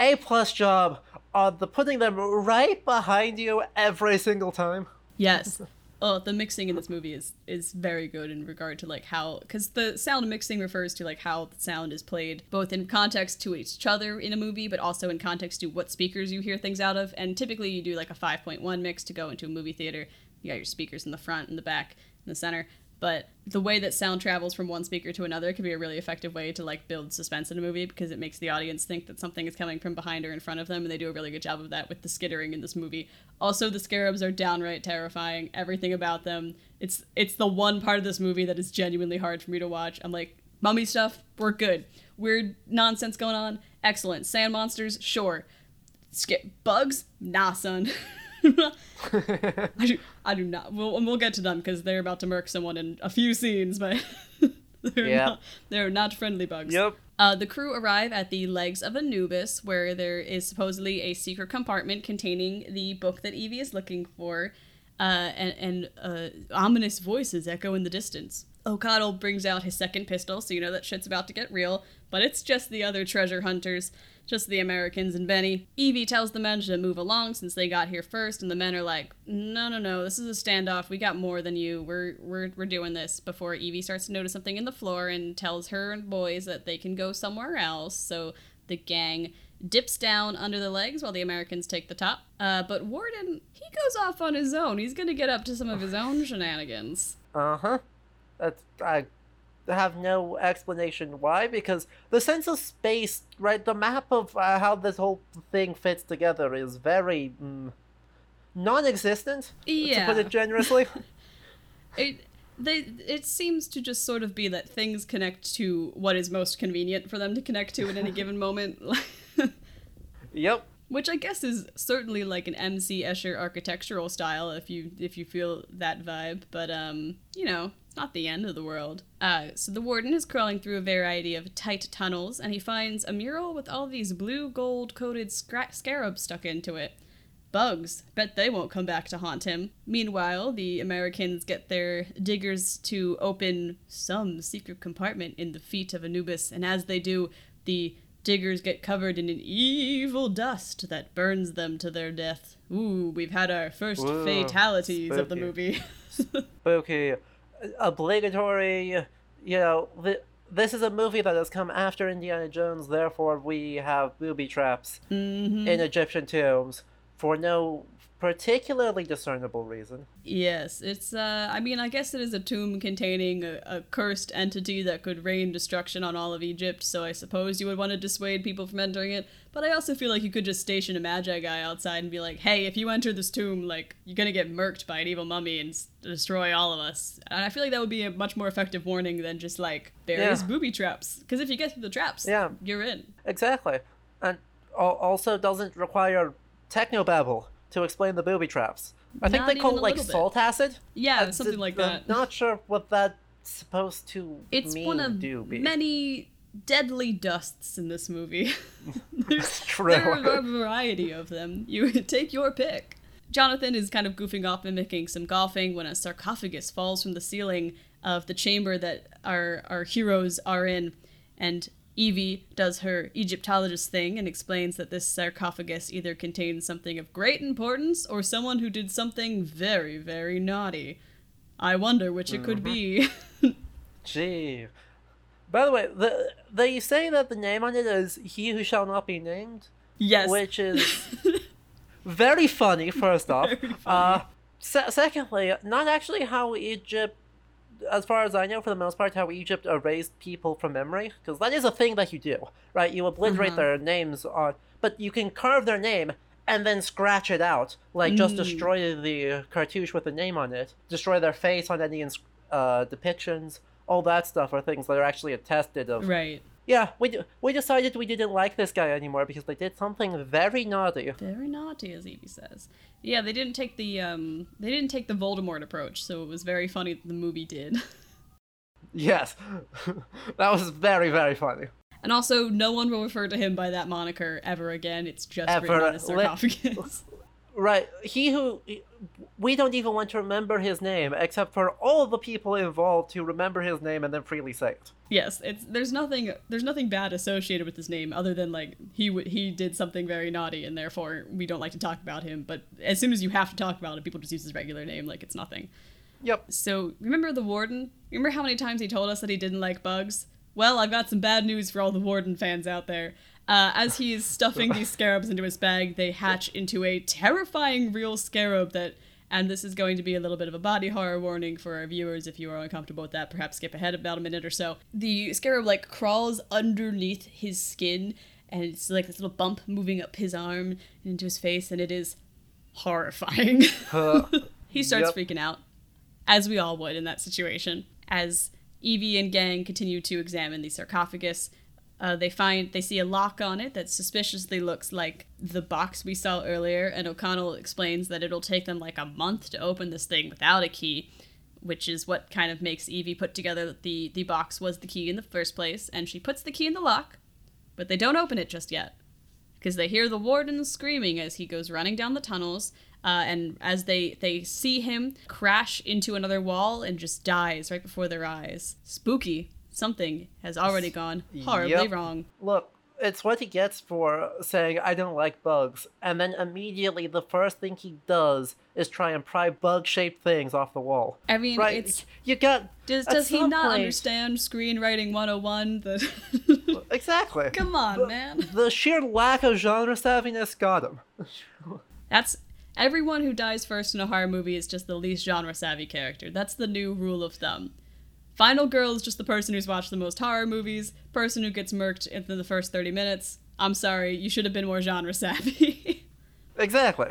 a plus job on the putting them right behind you every single time. Yes. Oh, the mixing in this movie is is very good in regard to like how because the sound mixing refers to like how the sound is played both in context to each other in a movie, but also in context to what speakers you hear things out of. And typically, you do like a five point one mix to go into a movie theater. You got your speakers in the front and the back and the center. But the way that sound travels from one speaker to another can be a really effective way to like build suspense in a movie because it makes the audience think that something is coming from behind or in front of them, and they do a really good job of that with the skittering in this movie. Also, the scarabs are downright terrifying. Everything about them. It's it's the one part of this movie that is genuinely hard for me to watch. I'm like, mummy stuff, we're good. Weird nonsense going on, excellent. Sand monsters, sure. Skip bugs, nah, son. I do, I do not. We'll, we'll get to them because they're about to murk someone in a few scenes, but they're, Yeah. not, they're not friendly bugs. Yep. Uh, the crew arrive at the legs of Anubis, where there is supposedly a secret compartment containing the book that Evie is looking for, uh, and, and uh, ominous voices echo in the distance. O'Connell brings out his second pistol, so you know that shit's about to get real, but it's just the other treasure hunters, just the Americans and Benny. Evie tells the men to move along since they got here first, and the men are like, "No, no, no, this is a standoff. We got more than you. We're we're we're doing this." Before Evie starts to notice something in the floor and tells her and boys that they can go somewhere else. So the gang dips down under the legs while the Americans take the top. Uh, but Warden, he goes off on his own. He's gonna get up to some of his own shenanigans. Uh huh. That's I have no explanation why because the sense of space, right? The map of uh, how this whole thing fits together is very mm, non-existent. Yeah. To put it generously. it they it seems to just sort of be that things connect to what is most convenient for them to connect to at any given moment yep. which i guess is certainly like an mc escher architectural style if you if you feel that vibe but um you know it's not the end of the world uh so the warden is crawling through a variety of tight tunnels and he finds a mural with all these blue gold coated scra- scarabs stuck into it Bugs. Bet they won't come back to haunt him. Meanwhile, the Americans get their diggers to open some secret compartment in the feet of Anubis, and as they do, the diggers get covered in an evil dust that burns them to their death. Ooh, we've had our first Whoa, fatalities of the spooky. movie. Spooky. Obligatory. You know, th- this is a movie that has come after Indiana Jones, therefore we have booby traps hmm in Egyptian tombs. for no particularly discernible reason. Yes, it's, uh, I mean, I guess it is a tomb containing a, a, cursed entity that could rain destruction on all of Egypt, so I suppose you would want to dissuade people from entering it. But I also feel like you could just station a Medjai guy outside and be like, hey, if you enter this tomb, like, you're gonna get murked by an evil mummy and s- destroy all of us. And I feel like that would be a much more effective warning than just, like, various Yeah. booby traps. Because if you get through the traps, Yeah. you're in. Exactly. And also doesn't require technobabble to explain the booby traps. I think Not they call it like little bit. salt acid. Yeah, Uh, something d- like I'm that. Not sure what that's supposed to It's mean. one of Doobie. many deadly dusts in this movie. There's, True. There are a variety of them. You take your pick. Jonathan is kind of goofing off mimicking some golfing when a sarcophagus falls from the ceiling of the chamber that our our heroes are in, and Evie does her Egyptologist thing and explains that this sarcophagus either contains something of great importance or someone who did something very, very naughty. I wonder which it could be. Gee. By the way, the, they say that the name on it is "He Who Shall Not Be Named," yes. which is very funny. First off, Very funny. uh, se- secondly, not actually how Egypt, as far as I know, for the most part, how Egypt erased people from memory, because that is a thing that you do, right? You obliterate Uh-huh. their names on, but you can carve their name and then scratch it out, like just Mm. destroy the cartouche with the name on it, destroy their face on any ins- uh, depictions. All that stuff are things that are actually attested of right. Yeah, we d- we decided we didn't like this guy anymore because they did something very naughty. Very naughty, as Evie says. Yeah, they didn't take the um they didn't take the Voldemort approach, so it was very funny that the movie did. Yes, that was very very funny. And also, no one will refer to him by that moniker ever again. It's just Ever. written on a Let- sarcophagus. Right, he who we don't even want to remember his name except for all the people involved to remember his name and then freely say it. yes, it's there's nothing there's nothing bad associated with his name other than like he w- he did something very naughty and therefore we don't like to talk about him. But as soon as you have to talk about it, people just use his regular name like it's nothing. Yep. So remember the warden? Remember how many times he told us that he didn't like bugs? Well, I've got some bad news for all the warden fans out there. Uh, as he is stuffing these scarabs into his bag, they hatch into a terrifying real scarab that. And this is going to be a little bit of a body horror warning for our viewers. If you are uncomfortable with that, perhaps skip ahead about a minute or so. The scarab like crawls underneath his skin, and it's like this little bump moving up his arm and into his face, and it is horrifying. Uh, he starts Yep. freaking out as we all would in that situation. As Evie and gang continue to examine the sarcophagus, uh, they find they see a lock on it that suspiciously looks like the box we saw earlier, and O'Connell explains that it'll take them like a month to open this thing without a key, which is what kind of makes Evie put together that the the box was the key in the first place, and she puts the key in the lock, but they don't open it just yet because they hear the warden screaming as he goes running down the tunnels. Uh, and as they they see him crash into another wall and just dies right before their eyes. Spooky. Something has already gone horribly Yep. wrong. look, it's what he gets for saying I don't like bugs, and then immediately the first thing he does is try and pry bug-shaped things off the wall. I mean, Right? it's You got does does he not point- understand screenwriting 101? The exactly. Come on, man. The sheer lack of genre savviness got him. That's everyone who dies first in a horror movie is just the least genre savvy character. That's the new rule of thumb. Final girl is just the person who's watched the most horror movies, person who gets murked in the first 30 minutes. I'm sorry, you should have been more genre savvy. Exactly.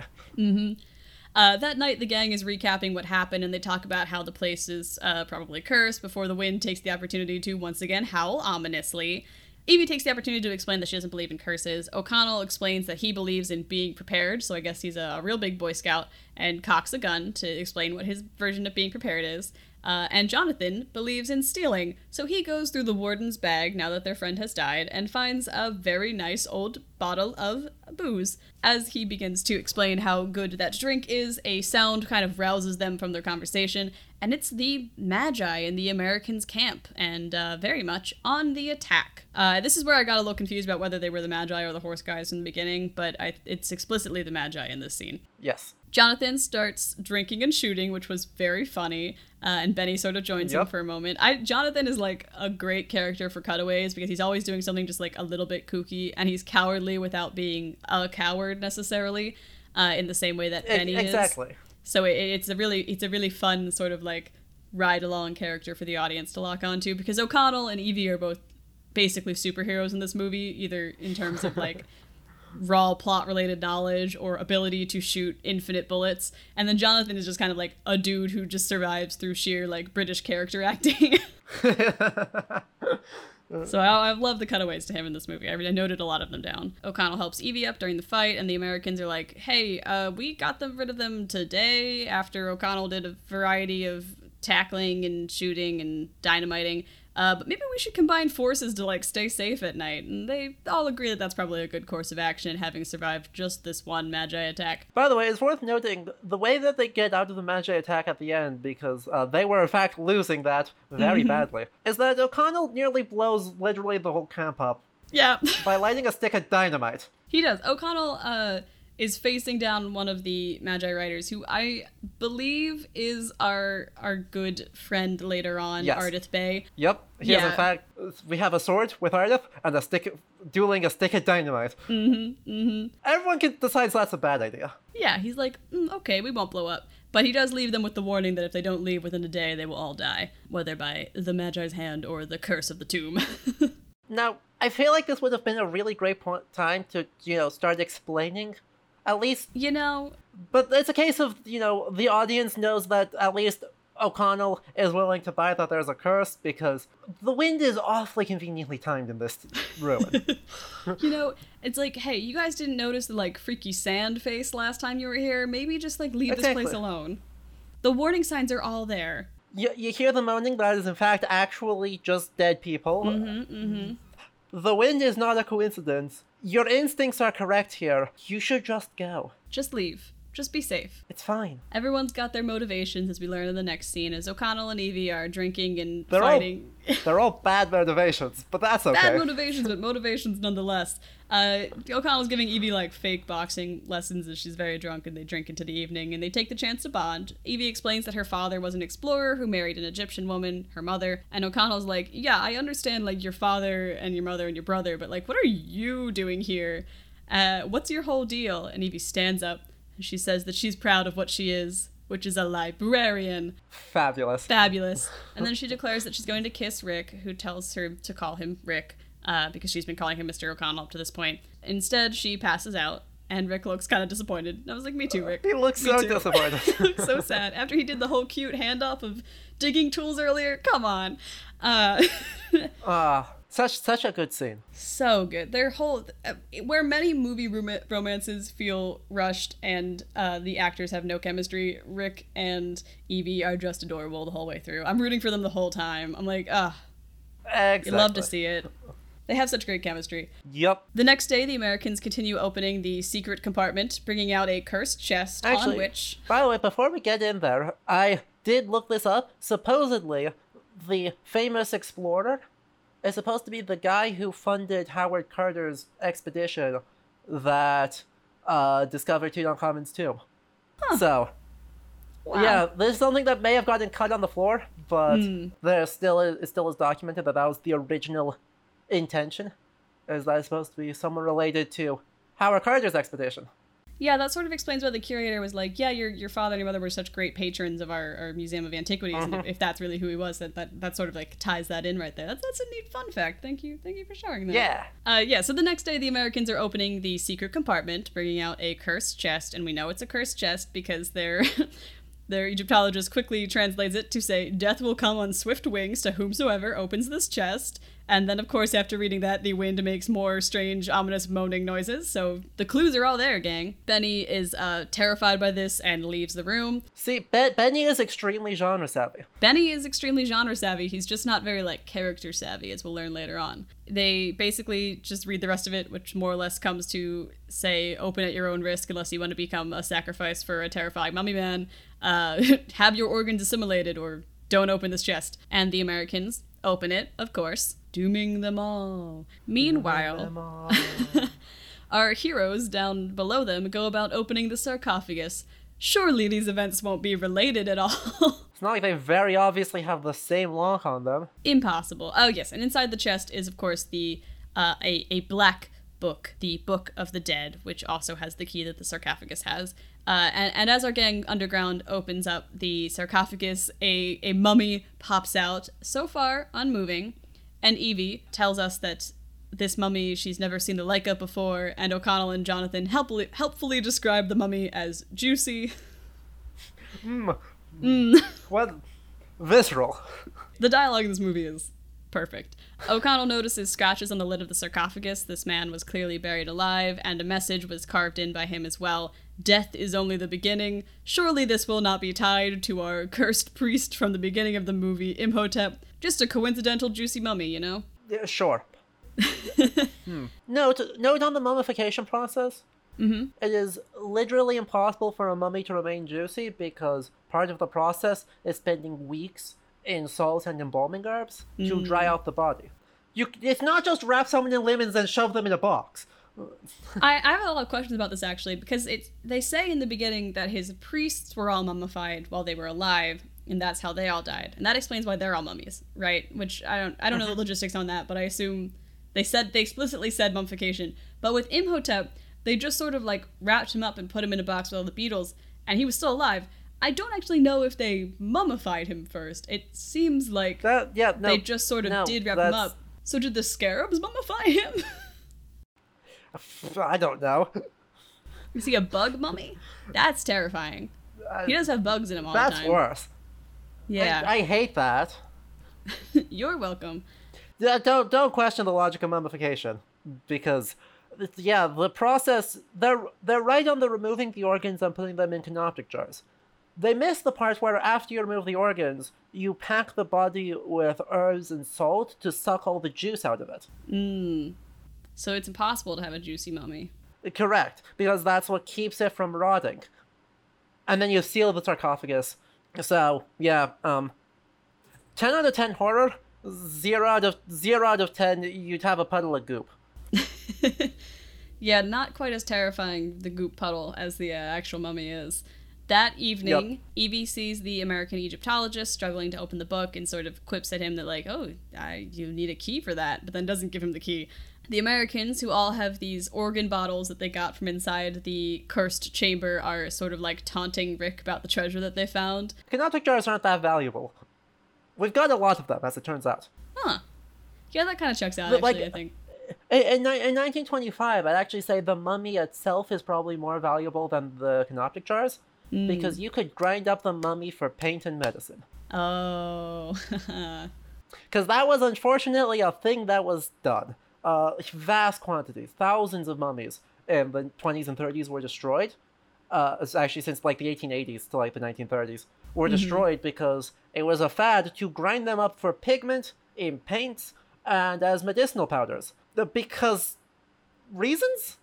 Uh, that night, the gang is recapping what happened, and they talk about how the place is uh, probably cursed before the wind takes the opportunity to once again howl ominously. Evie takes the opportunity to explain that she doesn't believe in curses. O'Connell explains that he believes in being prepared, so I guess he's a real big Boy Scout, and cocks a gun to explain what his version of being prepared is. Uh, and Jonathan believes in stealing, so he goes through the warden's bag now that their friend has died and finds a very nice old bottle of booze. As he begins to explain how good that drink is, a sound kind of rouses them from their conversation, and it's the Medjai in the Americans' camp, and uh, very much on the attack. Uh, this is where I got a little confused about whether they were the Medjai or the horse guys in the beginning, but I, it's explicitly the Medjai in this scene. Yes. Jonathan starts drinking and shooting, which was very funny, uh, and Benny sort of joins him for a moment. I Jonathan is like a great character for cutaways because he's always doing something just like a little bit kooky, and he's cowardly without being a coward necessarily. uh, in the same way that Benny is. exactly. So it, it's a really it's a really fun sort of like ride along character for the audience to lock onto because O'Connell and Evie are both basically superheroes in this movie, either in terms of like raw plot related knowledge or ability to shoot infinite bullets. And then Jonathan is just kind of like a dude who just survives through sheer like British character acting. So I, I love the cutaways to him in this movie. I, I noted a lot of them down. O'Connell helps Evie up during the fight, and the Americans are like, "Hey, uh, we got them rid of them today." After O'Connell did a variety of tackling and shooting and dynamiting, uh, but maybe we should combine forces to like stay safe at night. And they all agree that that's probably a good course of action, having survived just this one Medjai attack. By the way, it's worth noting the way that they get out of the Medjai attack at the end, because uh, they were in fact losing that very badly, is that O'Connell nearly blows literally the whole camp up Yeah. by lighting a stick of dynamite. He does. O'Connell uh, is facing down one of the Medjai Riders, who I believe is our our good friend later on, Yes. Ardeth Bay. Yep, he in Yeah. fact. We have a sword with Ardeth and a stick, dueling a stick of dynamite. Mm-hmm. Mm-hmm. Everyone can decides that's a bad idea. Yeah, he's like, mm, okay, we won't blow up. But he does leave them with the warning that if they don't leave within a day, they will all die, whether by the Medjai's hand or the curse of the tomb. Now, I feel like this would have been a really great point time to you know start explaining, at least you know, But it's a case of, you know, the audience knows that at least O'Connell is willing to buy that there's a curse because the wind is awfully conveniently timed in this ruin. you know, it's like, hey, you guys didn't notice the like freaky sand face last time you were here. Maybe just like leave this place Exactly. alone. The warning signs are all there. you, you hear the moaning that is in fact actually just dead people. Mm-hmm, Mm-hmm. The wind is not a coincidence. Your instincts are correct here. You should just go. Just leave. Just be safe. It's fine. Everyone's got their motivations, as we learn in the next scene, as O'Connell and Evie are drinking and They're all- fighting. They're all bad motivations, but that's okay. Bad motivations, but motivations nonetheless. Uh, O'Connell's giving Evie like fake boxing lessons as she's very drunk, and they drink into the evening, and they take the chance to bond. Evie explains that her father was an explorer who married an Egyptian woman, her mother, and O'Connell's like, "Yeah, I understand like your father and your mother and your brother, but like, what are you doing here? Uh, what's your whole deal?" And Evie stands up, she says that she's proud of what she is, which is a librarian. Fabulous. Fabulous. And then she declares that she's going to kiss Rick, who tells her to call him Rick, uh, because she's been calling him Mr. O'Connell up to this point. Instead, she passes out, and Rick looks kind of disappointed. And I was like, me too, Rick. He looks Me so too. disappointed. He looks so sad. After he did the whole cute handoff of digging tools earlier, come on. Uh, Ah, such such a good scene. so good. Their whole uh, where many movie rom- romances feel rushed and uh, the actors have no chemistry. Rick and Evie are just adorable the whole way through. I'm rooting for them the whole time. I'm like, ah, Exactly. you love to see it. They have such great chemistry. Yep. The next day, the Americans continue opening the secret compartment, bringing out a cursed chest Actually, on which by the way, before we get in there, I did look this up. Supposedly, the famous explorer is supposed to be the guy who funded Howard Carter's expedition that uh, discovered Tutankhamun's tomb. So, wow. yeah, there's something that may have gotten cut on the floor, but Hmm. there still is, it still is documented that that was the original intention. Is that supposed to be someone related to Howard Carter's expedition? Yeah, that sort of explains why the curator was like, "Yeah, your your father and your mother were such great patrons of our, our Museum of Antiquities, and if, that's really who he was, that, that that sort of like ties that in right there. That's that's a neat fun fact. Thank you, thank you for sharing that. Yeah. Uh, yeah. So the next day, the Americans are opening the secret compartment, bringing out a cursed chest, and we know it's a cursed chest because their their Egyptologist quickly translates it to say, "Death will come on swift wings to whomsoever opens this chest." And then, of course, after reading that, the wind makes more strange, ominous moaning noises. So the clues are all there, gang. Benny is uh, terrified by this and leaves the room. See, Be- Benny is extremely genre savvy. Benny is extremely genre savvy. He's just not very like character savvy, as we'll learn later on. They basically just read the rest of it, which more or less comes to say, open at your own risk unless you want to become a sacrifice for a terrifying mummy man. Uh, have your organs assimilated or don't open this chest. And the Americans open it, of course, dooming them all. Meanwhile, Them all. our heroes down below them go about opening the sarcophagus. Surely these events won't be related at all. it's not like they very obviously have the same lock on them. Impossible. Oh yes, and inside the chest is of course the uh, a a black book, the Book of the Dead, which also has the key that the sarcophagus has. Uh, and, and as our gang underground opens up the sarcophagus, a, a mummy pops out, so far unmoving. And Evie tells us that this mummy she's never seen the like of before, and O'Connell and Jonathan helpfully, helpfully describe the mummy as juicy. Mm. Mm. What? Visceral. The dialogue in this movie is perfect. O'Connell notices scratches on the lid of the sarcophagus. This man was clearly buried alive, and a message was carved in by him as well. Death is only the beginning. Surely this will not be tied to our cursed priest from the beginning of the movie, Imhotep. Just a coincidental juicy mummy, you know? Yeah, sure. hmm. Note, note on the mummification process. Mm-hmm. It is literally impossible for a mummy to remain juicy because part of the process is spending weeks in salt and embalming herbs mm. to dry out the body. You, it's not just wrap someone in lemons and shove them in a box. I, I have a lot of questions about this actually because it's they say in the beginning that his priests were all mummified while they were alive and that's how they all died and that explains why they're all mummies right which I don't I don't know the logistics on that but I assume they said they explicitly said mummification but with Imhotep they just sort of like wrapped him up and put him in a box with all the beetles and he was still alive I don't actually know if they mummified him first. It seems like that, yeah, no, they just sort of no, did wrap him up. So did the scarabs mummify him? I don't know. Is he a bug mummy? That's terrifying. he does have bugs in him all the time. That's worse. Yeah. I, I hate that. You're welcome. Yeah, don't don't question the logic of mummification because yeah, the process they're they're right on the removing the organs and putting them in canopic jars. They miss the part where after you remove the organs, you pack the body with herbs and salt to suck all the juice out of it. Mm. So it's impossible to have a juicy mummy. Correct, because that's what keeps it from rotting. And then you seal the sarcophagus. So yeah, um, ten out of ten horror. Zero out of zero out of ten, you'd have a puddle of goop. yeah, not quite as terrifying the goop puddle as the uh, actual mummy is. That evening, yep. Evie sees the American Egyptologist struggling to open the book and sort of quips at him that, like, oh, I, you need a key for that, but then doesn't give him the key. The Americans, who all have these organ bottles that they got from inside the cursed chamber, are sort of like taunting Rick about the treasure that they found. Canopic jars aren't that valuable. We've got a lot of them, as it turns out. Huh. Yeah, that kind of checks out, but, actually, like, I think. In, in, in 1925, I'd actually say the mummy itself is probably more valuable than the canopic jars mm. because you could grind up the mummy for paint and medicine. Oh. Because that was unfortunately a thing that was done. Uh, vast quantities, thousands of mummies in the 20s and 30s were destroyed. Uh, actually, since like the 1880s to like the 1930s, were mm-hmm. destroyed because it was a fad to grind them up for pigment in paints and as medicinal powders. Because reasons?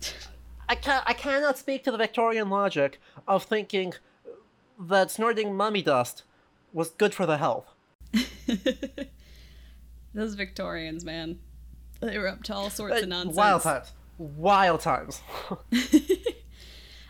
I can I cannot speak to the Victorian logic of thinking that snorting mummy dust was good for the health. Those Victorians, man, they were up to all sorts uh, of nonsense. Wild times, wild times.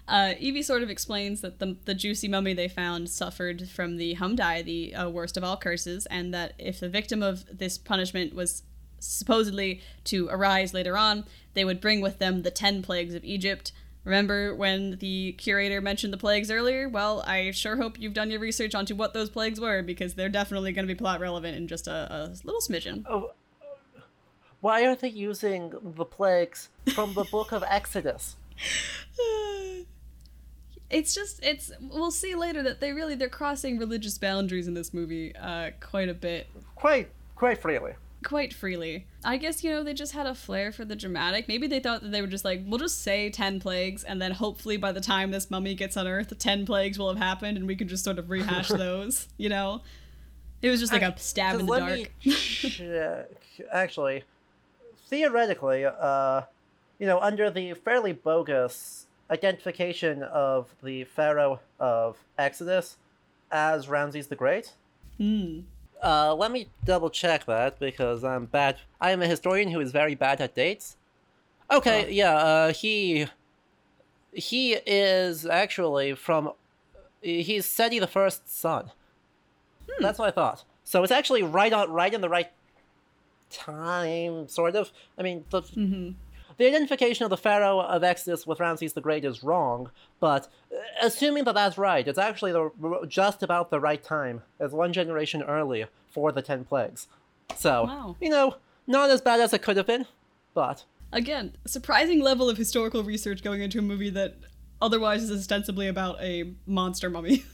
uh, Evie sort of explains that the the juicy mummy they found suffered from the Hom-Dai, the uh, worst of all curses, and that if the victim of this punishment was supposedly to arise later on, they would bring with them the ten plagues of Egypt. Remember when the curator mentioned the plagues earlier? Well, I sure hope you've done your research onto what those plagues were, because they're definitely going to be plot relevant in just a, a little smidgen. Oh, why are they using the plagues from the book of Exodus? it's just it's we'll see later that they really they're crossing religious boundaries in this movie uh quite a bit quite quite freely quite freely. I guess, you know, they just had a flair for the dramatic. Maybe they thought that they were just like, we'll just say 10 plagues, and then hopefully by the time this mummy gets on unearthed, 10 plagues will have happened, and we can just sort of rehash those, you know? It was just like a stab in the dark. Actually, theoretically, uh, you know, under the fairly bogus identification of the Pharaoh of Exodus as Ramses the Great, Hmm. Uh, let me double check that because I'm bad. I am a historian who is very bad at dates. Okay, oh. yeah, uh, he he is actually from he's Seti the first son. Hmm. That's what I thought. So it's actually right on right in the right time, sort of. I mean, the mm-hmm. The identification of the Pharaoh of Exodus with Ramses the Great is wrong, but uh, assuming that that's right, it's actually the, just about the right time. It's one generation early for the Ten Plagues. So, Wow. you know, not as bad as it could have been, but Again, surprising level of historical research going into a movie that otherwise is ostensibly about a monster mummy.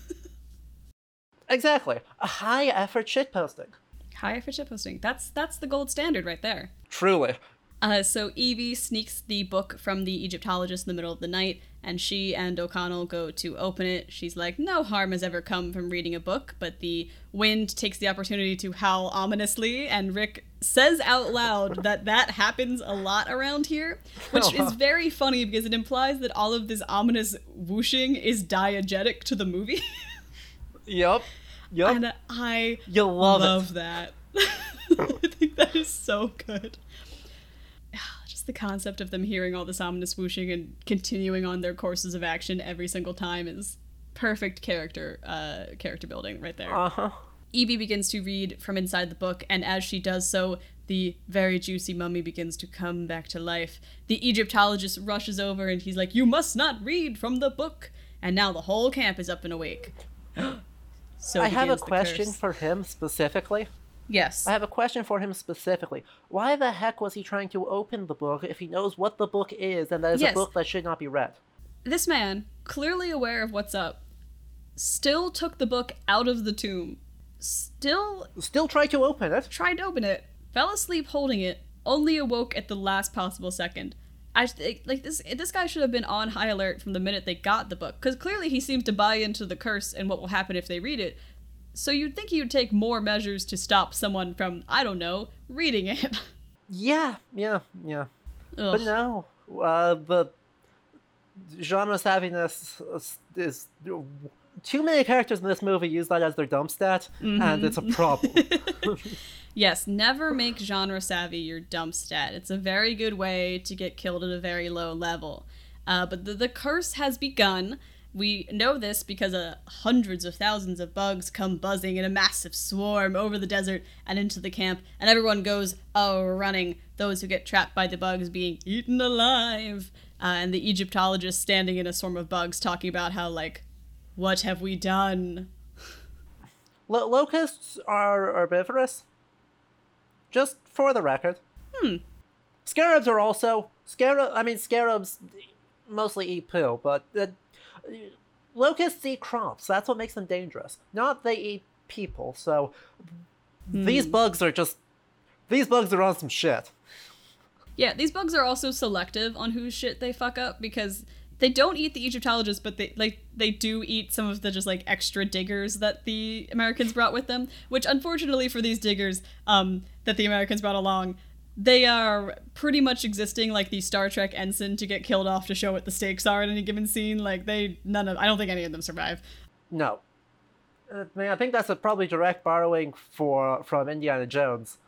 exactly. A high effort shitposting. High effort shitposting. That's that's the gold standard right there. Truly. Uh, so Evie sneaks the book from the Egyptologist in the middle of the night, and she and O'Connell go to open it. She's like, "No harm has ever come from reading a book," but the wind takes the opportunity to howl ominously, and Rick says out loud that that happens a lot around here, which is very funny because it implies that all of this ominous whooshing is diegetic to the movie, yep. Yep. and I you love, love it. that. I think that is so good. The concept of them hearing all this ominous whooshing and continuing on their courses of action every single time is perfect character uh, character building right there. Uh huh. Evie begins to read from inside the book, and as she does so, the very juicy mummy begins to come back to life. The Egyptologist rushes over and he's like, You must not read from the book! And now the whole camp is up and awake. so I have a question curse. for him specifically. Yes. I have a question for him specifically. Why the heck was he trying to open the book if he knows what the book is and that is Yes. a book that should not be read? This man, clearly aware of what's up, still took the book out of the tomb, still Still tried to open it. tried to open it, fell asleep holding it, only awoke at the last possible second. I like this this guy should have been on high alert from the minute they got the book because clearly he seems to buy into the curse and what will happen if they read it. So you'd think you'd take more measures to stop someone from I don't know reading it. Yeah, yeah, yeah. Ugh. But no, uh, the genre savviness is, too many characters in this movie use that as their dump stat, and it's a problem. Yes, never make genre savvy your dump stat. It's a very good way to get killed at a very low level. Uh, but the, the curse has begun. We know this because uh, hundreds of thousands of bugs come buzzing in a massive swarm over the desert and into the camp, and everyone goes, oh, running. Those who get trapped by the bugs being eaten alive. Uh, and the Egyptologist standing in a swarm of bugs talking about how, like, what have we done? Lo- locusts are herbivorous. Just for the record. Hmm. Scarabs are also scarab. I mean, scarabs mostly eat poo, but uh, locusts eat crops. That's what makes them dangerous. Not they eat people. So these bugs are just these bugs are on some shit. Yeah, these bugs are also selective on whose shit they fuck up because they don't eat the Egyptologists, but they like they do eat some of the just like extra diggers that the Americans brought with them. Which unfortunately for these diggers, um, that the Americans brought along, they are pretty much existing like the Star Trek ensign to get killed off to show what the stakes are in any given scene. Like they none of I don't think any of them survive. No. Uh, I mean, I think that's a probably direct borrowing for from Indiana Jones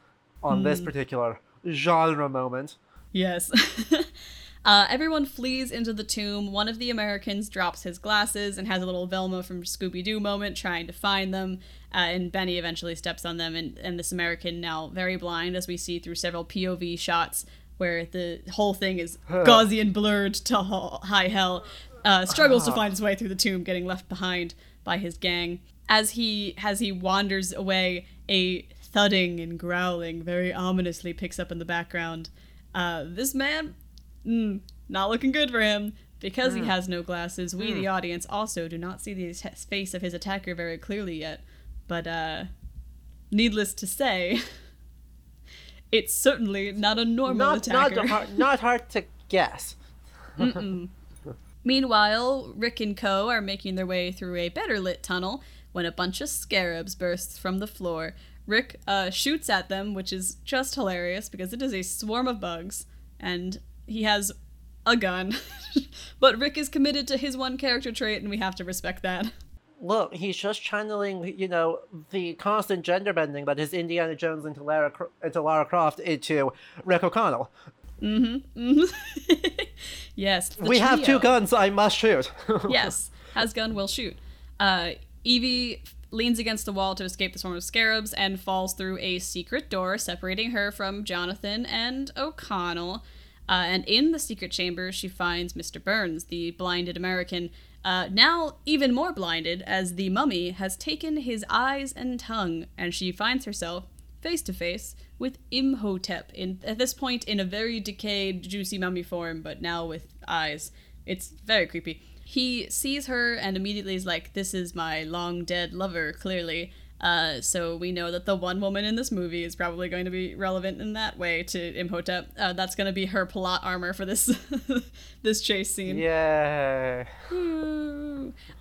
on this particular genre moment. Yes. uh, everyone flees into the tomb. One of the Americans drops his glasses and has a little Velma from Scooby Doo moment trying to find them. Uh, and Benny eventually steps on them, and, and this American, now very blind, as we see through several POV shots where the whole thing is Gaussian blurred to high hell, uh, struggles to find his way through the tomb, getting left behind by his gang. As he as he wanders away, a thudding and growling very ominously picks up in the background. Uh, this man, mm, not looking good for him. Because he has no glasses, we, the audience, also do not see the face of his attacker very clearly yet. But, uh, needless to say, it's certainly not a normal Not not attacker. hard, not hard to guess. Meanwhile, Rick and Co. are making their way through a better lit tunnel when a bunch of scarabs bursts from the floor. Rick uh, shoots at them, which is just hilarious because it is a swarm of bugs, and he has a gun. but Rick is committed to his one character trait, and we have to respect that. Look, he's just channeling, you know, the constant gender bending that is Indiana Jones into Lara, into Lara Croft into Rick O'Connell. Mm-hmm. Yes. the we have two guns. I must shoot. yes, has gun will shoot. Uh, Evie leans against the wall to escape the swarm of scarabs and falls through a secret door separating her from Jonathan and O'Connell. Uh, and in the secret chamber, she finds Mr. Burns, the blinded American, uh, now even more blinded as the mummy has taken his eyes and tongue, and she finds herself face to face with Imhotep. In at this point, in a very decayed, juicy mummy form, but now with eyes. It's very creepy. He sees her and immediately is like, "This is my long dead lover." Clearly, uh, so we know that the one woman in this movie is probably going to be relevant in that way to Imhotep. Uh, that's going to be her plot armor for this this chase scene. Yeah.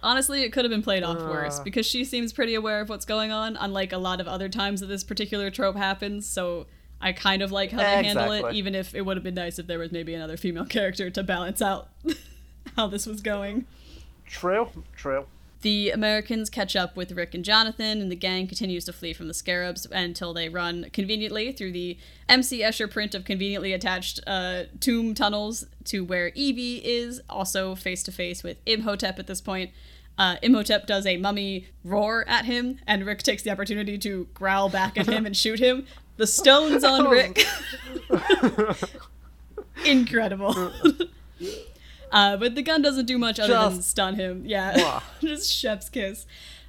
Honestly, it could have been played off worse because she seems pretty aware of what's going on, unlike a lot of other times that this particular trope happens. So I kind of like how they handle it, even if it would have been nice if there was maybe another female character to balance out how this was going. True. True. The Americans catch up with Rick and Jonathan, and the gang continues to flee from the Scarabs until they run conveniently through the MC Escher print of conveniently attached uh, tomb tunnels to where Evie is, also face to face with Imhotep at this point. Uh, Imhotep does a mummy roar at him, and Rick takes the opportunity to growl back at him and shoot him. The stones on Rick. Incredible. Uh, but the gun doesn't do much other than stun him. Yeah, just chef's kiss.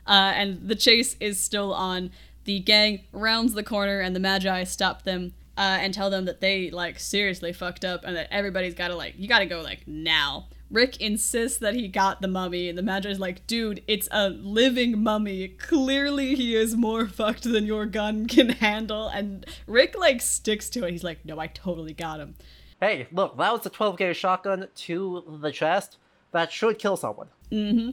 Uh, and the chase is still on. The gang rounds the corner, and the Medjai stop them uh, and tell them that they like seriously fucked up, and that everybody's got to like you got to go like now. Rick insists that he got the mummy, and the Medjai's like, dude, it's a living mummy. Clearly, he is more fucked than your gun can handle. And Rick like sticks to it. He's like, no, I totally got him. Hey, look, that was a 12 gauge shotgun to the chest. That should kill someone. Mm-hmm.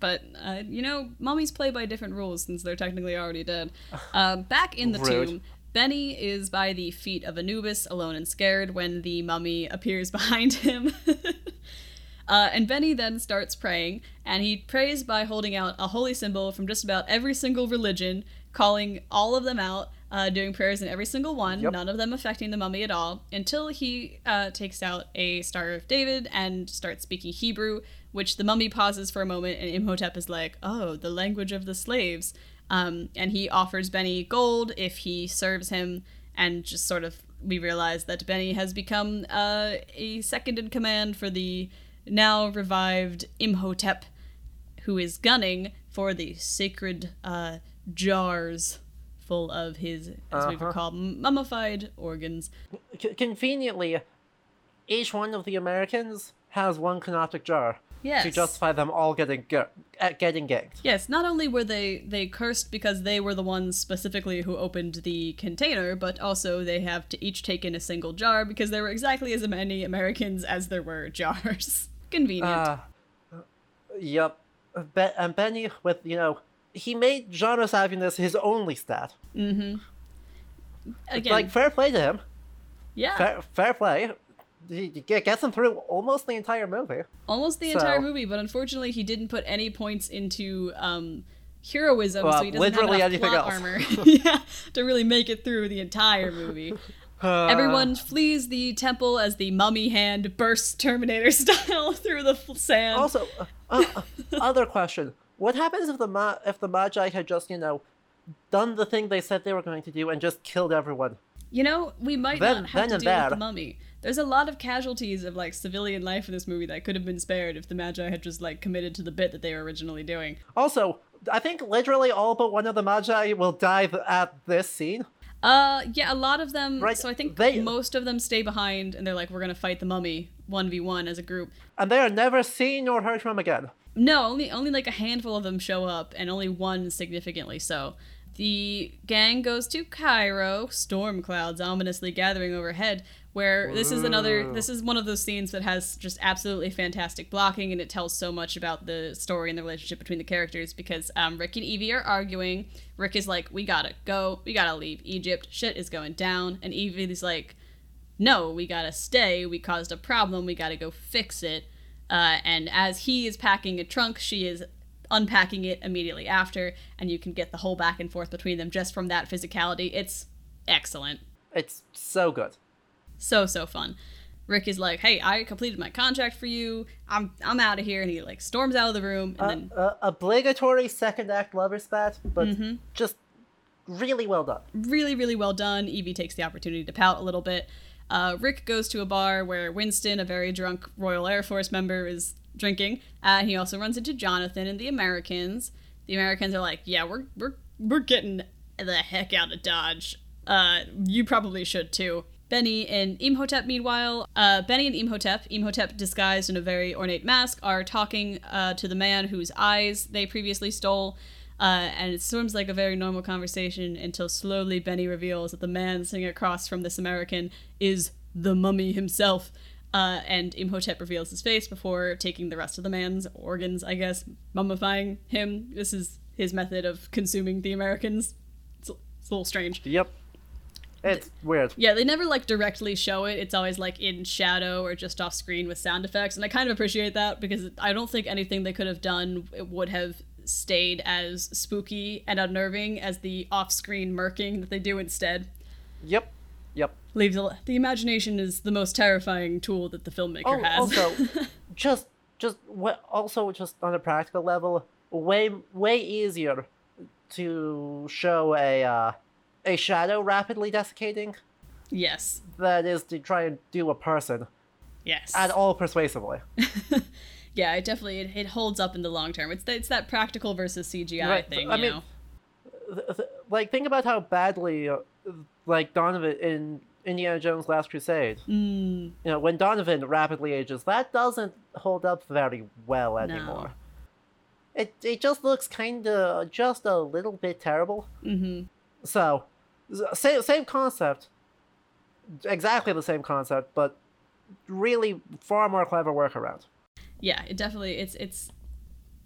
But uh, you know, mummies play by different rules since they're technically already dead. Uh, back in the Rude. tomb, Benny is by the feet of Anubis, alone and scared, when the mummy appears behind him. uh, and Benny then starts praying, and he prays by holding out a holy symbol from just about every single religion, calling all of them out, uh, doing prayers in every single one, Yep. none of them affecting the mummy at all, until he uh, takes out a Star of David and starts speaking Hebrew, which the mummy pauses for a moment, and Imhotep is like, oh, the language of the slaves. Um, and he offers Benny gold if he serves him, and just sort of we realize that Benny has become uh, a second in command for the now revived Imhotep, who is gunning for the sacred uh, jars full of his, as we would Uh-huh. call, mummified organs. C- conveniently, each one of the Americans has one canopic jar Yes. to justify them all getting gu- uh, getting ganked. Yes, not only were they they cursed because they were the ones specifically who opened the container, but also they have to each take in a single jar because there were exactly as many Americans as there were jars. Convenient. Uh, yep. Be- and Benny, with, you know, he made genre savviness his only stat. Again, Like, fair play to him. yeah, Fair, fair play. He gets him through almost the entire movie. almost the entire movie, but unfortunately he didn't put any points into um heroism, Well, so he doesn't have enough plot else. armor yeah, to really make it through the entire movie. Uh, Everyone flees the temple as the mummy hand bursts Terminator style through the sand. Also, uh, uh, other question: What happens if the ma- if the Medjai had just you know done the thing they said they were going to do and just killed everyone? You know, we might Then- not have to deal with the mummy. There's a lot of casualties of like civilian life in this movie that could have been spared if the Medjai had just like committed to the bit that they were originally doing. Also, I think literally all but one of the Medjai will die at this scene. Uh, yeah, a lot of them. Right, So I think they- most of them stay behind, and they're like, "We're gonna fight the mummy one v one as a group." and they are never seen or heard from again. No, only only like a handful of them show up, and only one significantly so. The gang goes to Cairo, storm clouds ominously gathering overhead, where this is another this is one of those scenes that has just absolutely fantastic blocking and it tells so much about the story and the relationship between the characters because um, Rick and Evie are arguing. Rick is like, We gotta go, we gotta leave Egypt, shit is going down, and Evie's like, no, we gotta stay. We caused a problem. We gotta go fix it. Uh, and as he is packing a trunk, she is unpacking it immediately after, and you can get the whole back and forth between them just from that physicality. It's excellent. It's so good. So so fun. Rick is like, "Hey, I completed my contract for you. I'm I'm out of here," and he like storms out of the room, and Uh, then uh, obligatory second act lover spat, but Mm-hmm. just really well done. really really well done evie takes the opportunity to pout a little bit Uh, Rick goes to a bar where Winston, a very drunk Royal Air Force member, is drinking. Uh, he also runs into Jonathan and the Americans. The Americans are like, "Yeah, we're we're we're getting the heck out of Dodge. Uh, you probably should too." Benny and Imhotep, meanwhile, uh, Benny and Imhotep, Imhotep disguised in a very ornate mask, are talking uh, to the man whose eyes they previously stole. Uh, and it seems like a very normal conversation until slowly Benny reveals that the man sitting across from this American is the mummy himself. Uh, and Imhotep reveals his face before taking the rest of the man's organs, I guess, mummifying him. This is his method of consuming the Americans. It's, it's a little strange. Yep. It's weird. Yeah, they never like directly show it. It's always like in shadow or just off screen with sound effects, and I kind of appreciate that because I don't think anything they could have done would have stayed as spooky and unnerving as the off-screen murking that they do instead. Yep. Yep. Leaves a, the imagination is the most terrifying tool that the filmmaker Oh, has. also, just just what also just on a practical level, way way easier to show a uh, a shadow rapidly desiccating yes, That is to try and do a person yes. at all persuasively. yeah, it definitely it, it holds up in the long term. It's that it's that practical versus CGI Right, thing, I you mean, know. Th- th- like think about how badly uh, like Donovan in Indiana Jones Last Crusade. Mm, You know, when Donovan rapidly ages, that doesn't hold up very well anymore. It it just looks kind of just a little bit terrible. hmm So, same same concept, exactly the same concept, but really far more clever workaround. Yeah, it definitely it's it's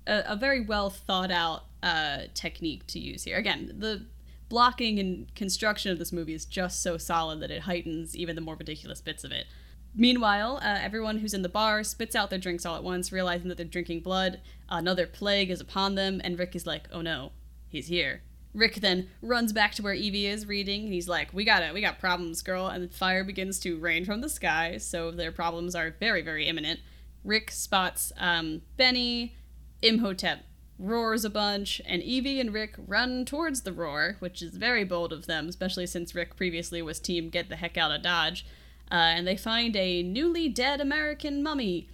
a, a very well thought out uh, technique to use here. Again, the blocking and construction of this movie is just so solid that it heightens even the more ridiculous bits of it. Meanwhile, uh, everyone who's in the bar spits out their drinks all at once, realizing that they're drinking blood. Another plague is upon them, and Rick is like, "Oh no, he's here." Rick then runs back to where Evie is reading, and he's like, "We got it, we got problems, girl." And fire begins to rain from the sky, so their problems are very, very imminent. Rick spots um, Benny, Imhotep roars a bunch, and Evie and Rick run towards the roar, which is very bold of them, especially since Rick previously was team get the heck out of Dodge. Uh, and they find a newly dead American mummy.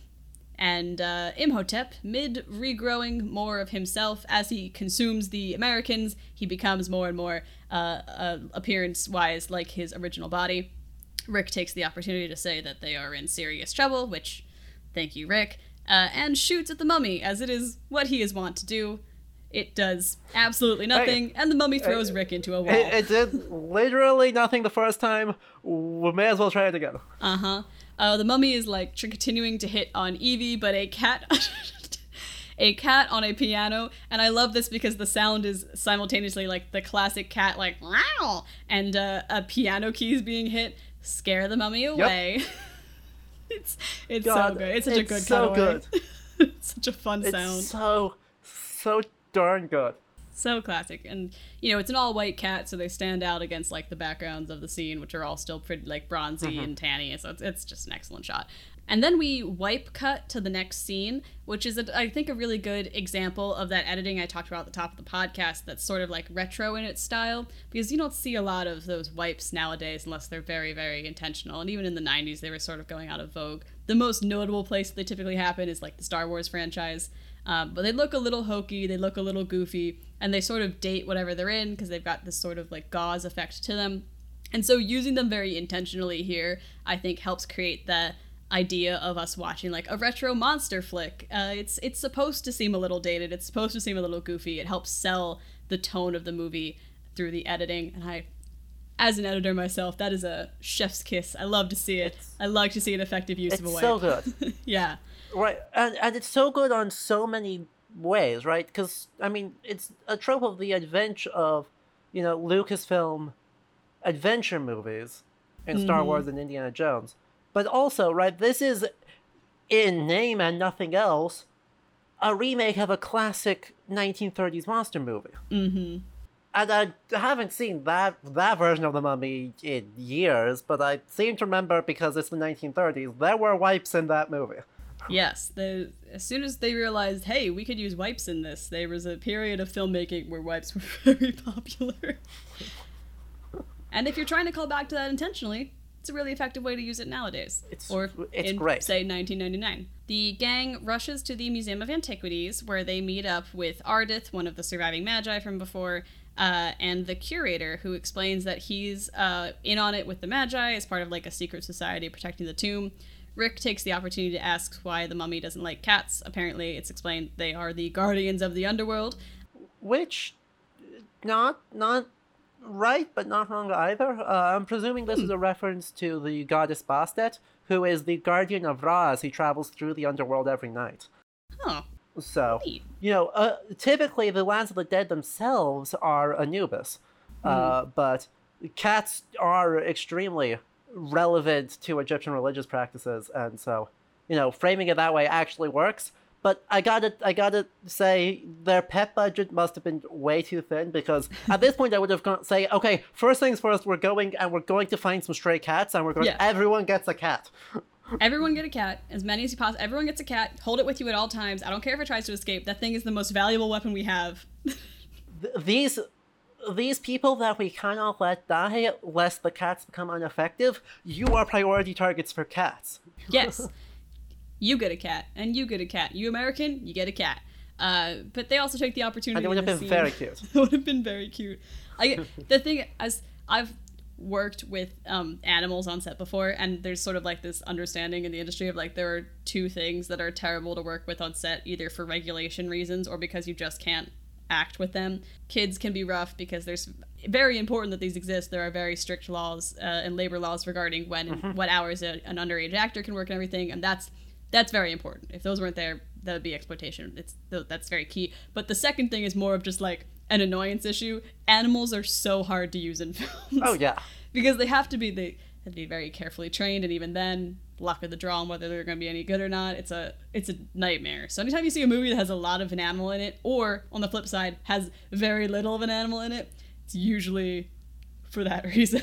And uh, Imhotep, mid regrowing more of himself as he consumes the Americans, he becomes more and more uh, uh, appearance wise like his original body. Rick takes the opportunity to say that they are in serious trouble, which, thank you, Rick, uh, and shoots at the mummy, as it is what he is wont to do. It does absolutely nothing, and the mummy throws Rick into a wall. It, it did literally nothing the first time. We may as well try it again. Uh huh. Uh, the mummy is like tr- continuing to hit on Evie, but a cat. A cat on a piano, and I love this because the sound is simultaneously like the classic cat, like wow, and uh, a piano keys being hit scare the mummy away. it's it's so good. It's such a it's good so cutaway. it's such a fun It's sound. so so darn good. So classic. And, you know, it's an all white cat, so they stand out against, like, the backgrounds of the scene, which are all still pretty, like, bronzy mm-hmm. and tanny. So it's, it's just an excellent shot. And then we wipe cut to the next scene, which is, a, I think, a really good example of that editing I talked about at the top of the podcast that's sort of like retro in its style. Because you don't see a lot of those wipes nowadays unless they're very, very intentional. And even in the 90s, they were sort of going out of vogue. The most notable place they typically happen is, like, the Star Wars franchise. Um, but they look a little hokey, they look a little goofy, and they sort of date whatever they're in because they've got this sort of like gauze effect to them. And so using them very intentionally here, I think helps create the idea of us watching like a retro monster flick. Uh, it's it's supposed to seem a little dated. It's supposed to seem a little goofy. It helps sell the tone of the movie through the editing, and I. As an editor myself, that is a chef's kiss. I love to see it. I like to see an effective use of a wipe. It's so good. yeah. Right, and and it's so good on so many ways, right? Because I mean, it's a trope of the adventure of, you know, Lucasfilm adventure movies in Star Wars and Indiana Jones, but also, right, this is in name and nothing else, a remake of a classic 1930s monster movie. Mm-hmm. And I haven't seen that that version of the Mummy in years, but I seem to remember because it's the 1930s. There were wipes in that movie. Yes, the as soon as they realized, hey, we could use wipes in this, there was a period of filmmaking where wipes were very popular. and if you're trying to call back to that intentionally, it's a really effective way to use it nowadays. It's- or it's in, great. say 1999. The gang rushes to the Museum of Antiquities, where they meet up with Ardeth, one of the surviving Medjai from before, uh, and the curator, who explains that he's uh, in on it with the Medjai as part of like a secret society protecting the tomb. Rick takes the opportunity to ask why the mummy doesn't like cats. Apparently, it's explained they are the guardians of the underworld. which not not right but not wrong either. Uh, i'm presuming this is a reference to the goddess bastet who is the guardian of ra as he travels through the underworld every night. Oh, so neat. you know uh, typically the lands of the dead themselves are anubis uh, but cats are extremely relevant to egyptian religious practices. And so you know framing it that way actually works but I gotta, I gotta say, their pet budget must have been way too thin because at this point I would have gone say, okay, first things first, we're going and we're going to find some stray cats and we're going. Yeah. Everyone gets a cat. Everyone get a cat, as many as you possibly. Everyone gets a cat. Hold it with you at all times. I don't care if it tries to escape. That thing is the most valuable weapon we have. These, these people that we cannot let die lest the cats become ineffective. You are priority targets for cats. yes, you get a cat, and you get a cat. You American, you get a cat. Uh, but they also take the opportunity. And it would have been very cute. it would have been very cute. I the thing as I've worked with um, animals on set before, and there's sort of like this understanding in the industry of like there are two things that are terrible to work with on set, either for regulation reasons or because you just can't act with them. Kids can be rough because there's very important that these exist. There are very strict laws uh, and labor laws regarding when and what hours a, an underage actor can work and everything, and that's that's very important. If those weren't there, that would be exploitation. It's that's very key. But the second thing is more of just like an annoyance issue. Animals are so hard to use in films. Oh yeah. because they have to be they have to be very carefully trained, and even then, luck of the draw on whether they're going to be any good or not. It's a it's a nightmare. So anytime you see a movie that has a lot of an animal in it, or on the flip side has very little of an animal in it, it's usually for that reason.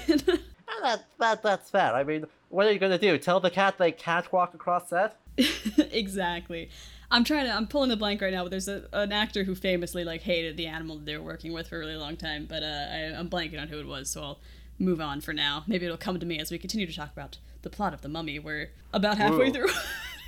That, that, that's fair. I mean, what are you gonna do? Tell the cat they can't walk across set? exactly. I'm trying to. I'm pulling a blank right now, but there's a, an actor who famously like hated the animal that they were working with for a really long time. But uh, I, I'm blanking on who it was, so I'll move on for now. Maybe it'll come to me as we continue to talk about the plot of the Mummy. We're about halfway Ooh. through.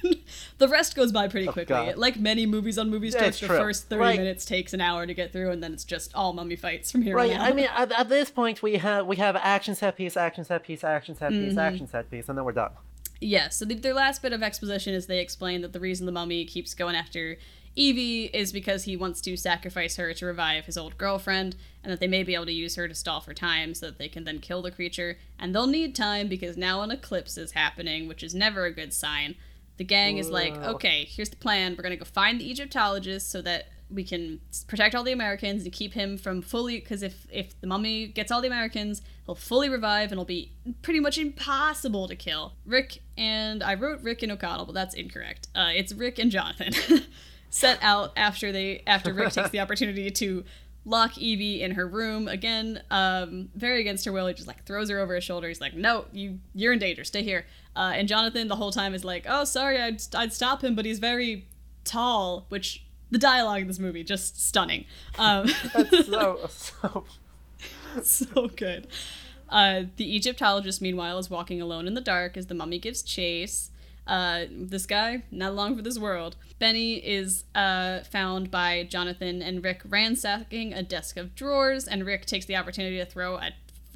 the rest goes by pretty quickly. God. like many movies on movie Yeah, the true. first 30 Like- minutes takes an hour to get through, and then it's just all mummy fights from here Right. on out. I mean, at, at this point, we have we have action set piece, action set piece, action set piece, Mm-hmm. action set piece, and then we're done. Yeah, so the, their last bit of exposition is they explain that the reason the mummy keeps going after Evie is because he wants to sacrifice her to revive his old girlfriend, and that they may be able to use her to stall for time so that they can then kill the creature. And they'll need time because now an eclipse is happening, which is never a good sign. The gang is like, okay, here's the plan. We're gonna go find the Egyptologist so that we can protect all the Americans and keep him from fully. Because if if the mummy gets all the Americans, he'll fully revive and it'll be pretty much impossible to kill. Rick and I wrote Rick and O'Connell, but that's incorrect. Uh, it's Rick and Jonathan set out after they after Rick takes the opportunity to lock Evie in her room again, um, very against her will. He just like throws her over his shoulder. He's like, "No, you you're in danger. Stay here." Uh, and Jonathan the whole time is like, "Oh, sorry, I'd I'd stop him, but he's very tall." Which the dialogue in this movie just stunning. Um, That's so so. so good. Uh, the Egyptologist, meanwhile, is walking alone in the dark as the mummy gives chase. Uh, this guy, not long for this world. Benny is uh, found by Jonathan and Rick ransacking a desk of drawers, and Rick takes the opportunity to throw a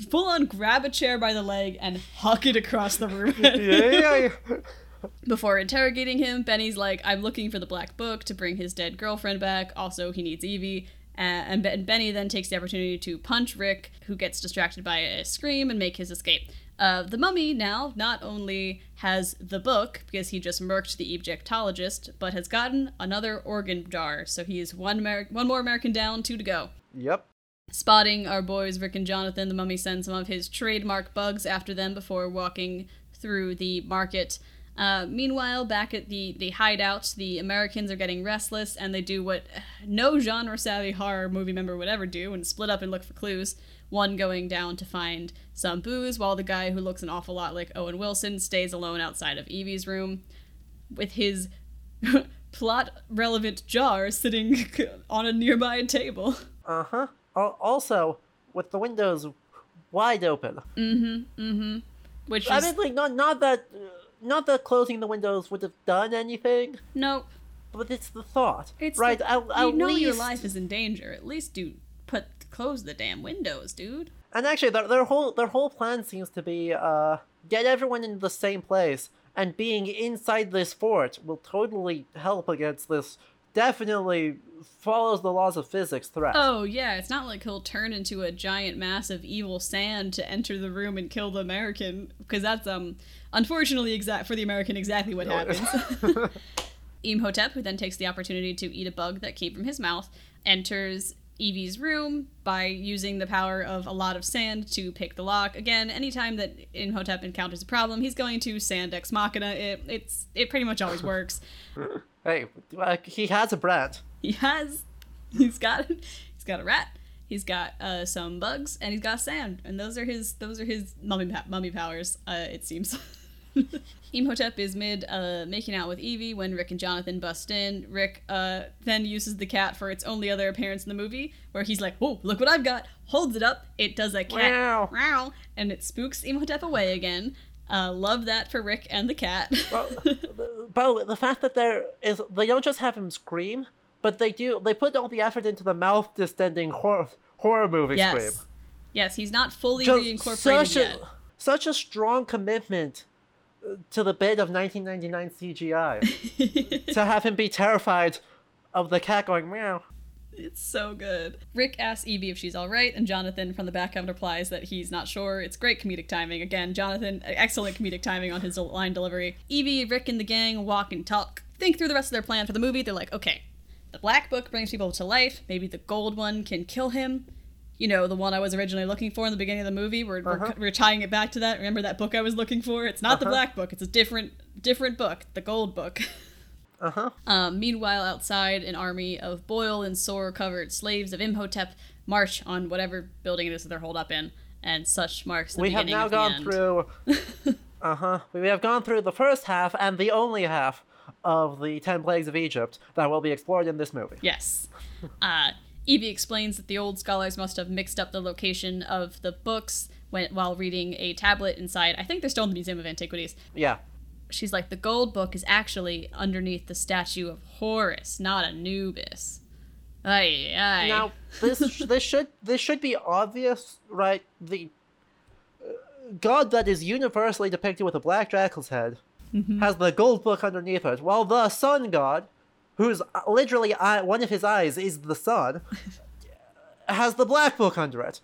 full on grab a chair by the leg and huck it across the room. yeah, yeah, yeah. Before interrogating him, Benny's like, I'm looking for the black book to bring his dead girlfriend back. Also, he needs Evie. Uh, and Ben- Benny then takes the opportunity to punch Rick, who gets distracted by a scream, and make his escape. Uh, the mummy now not only has the book, because he just murked the Egyptologist, but has gotten another organ jar. So he is one, Amer- one more American down, two to go. Yep. Spotting our boys Rick and Jonathan, the mummy sends some of his trademark bugs after them before walking through the market. Uh, meanwhile, back at the, the hideout, the Americans are getting restless and they do what no genre savvy horror movie member would ever do and split up and look for clues. One going down to find some booze, while the guy who looks an awful lot like Owen Wilson stays alone outside of Evie's room with his plot relevant jar sitting on a nearby table. Uh huh. Also, with the windows wide open. Mm-hmm. Mm-hmm. which I is mean, like not not that uh, not that closing the windows would have done anything, nope. but it's the thought, It's right? the- at, you at know least, your life is in danger. At least do put close the damn windows, dude. And actually, their, their whole their whole plan seems to be uh, get everyone in the same place, and being inside this fort will totally help against this. Definitely follows the laws of physics threat. Oh yeah, it's not like he'll turn into a giant mass of evil sand to enter the room and kill the American, because that's um unfortunately exact for the American exactly what happens. Imhotep, who then takes the opportunity to eat a bug that came from his mouth, enters Evie's room by using the power of a lot of sand to pick the lock. Again, anytime that Imhotep encounters a problem, he's going to sand ex machina. It it's it pretty much always works. Hey, uh, he has a brand. He has he's got he's got a rat. He's got uh, some bugs and he's got sand, and those are his those are his mummy mummy powers. Uh, it seems. Imhotep is mid uh, making out with Evie when Rick and Jonathan bust in. Rick uh, then uses the cat for its only other appearance in the movie, where he's like, "Whoa, look what I've got!" Holds it up. It does a cat meow, and it spooks Imhotep away again. Uh, love that for Rick and the cat. Well, Bo, the fact that there is they don't just have him scream, but they do they put all the effort into the mouth distending horror horror movie yes, scream. yes, he's not fully Just reincorporated such yet. a such a strong commitment uh, to the bit of 1999 CGI to have him be terrified of the cat going meow. It's so good. Rick asks Evie if she's all right, and Jonathan from the background replies that he's not sure. It's great comedic timing. Again, Jonathan, excellent comedic timing on his line delivery. Evie, Rick, and the gang walk and talk, think through the rest of their plan for the movie. They're like, okay, the black book brings people to life. Maybe the gold one can kill him. You know, the one I was originally looking for in the beginning of the movie. We're, Uh-huh. we're, we're tying it back to that. Remember that book I was looking for? It's not the Uh-huh. black book. It's a different different book, the gold book. Uh huh. Um, meanwhile, outside, an army of boil and sore covered slaves of Imhotep march on whatever building it is that they're holed up in, and such marks the We have beginning now of the gone through. uh huh. We have gone through the first half and the only half of the Ten Plagues of Egypt that will be explored in this movie. Yes. Uh, Evie explains that the old scholars must have mixed up the location of the books when, while reading a tablet inside. I think they're still in the Museum of Antiquities. Yeah. She's like, the gold book is actually underneath the statue of Horus, not Anubis. Ay, ay. Now this this should this should be obvious, right? The uh, god that is universally depicted with a black jackal's head has the gold book underneath it, while the sun god, whose uh, literally eye, one of his eyes is the sun, has the black book under it.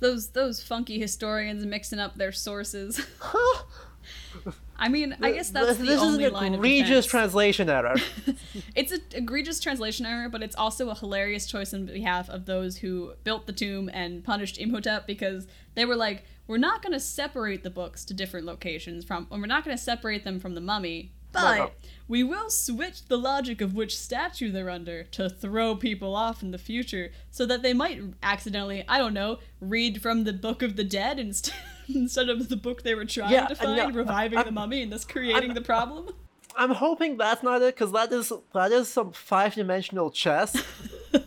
those those funky historians mixing up their sources. I mean, I guess that's this, the this only is an line egregious translation error. it's an egregious translation error, but it's also a hilarious choice on behalf of those who built the tomb and punished Imhotep because they were like, we're not going to separate the books to different locations from, and we're not going to separate them from the mummy, but no. we will switch the logic of which statue they're under to throw people off in the future so that they might accidentally, I don't know, read from the Book of the Dead instead. Instead of the book they were trying Yeah, to find, no, reviving I'm- the mummy and thus creating the problem. I'm hoping that's not it, because that is that is some five dimensional chess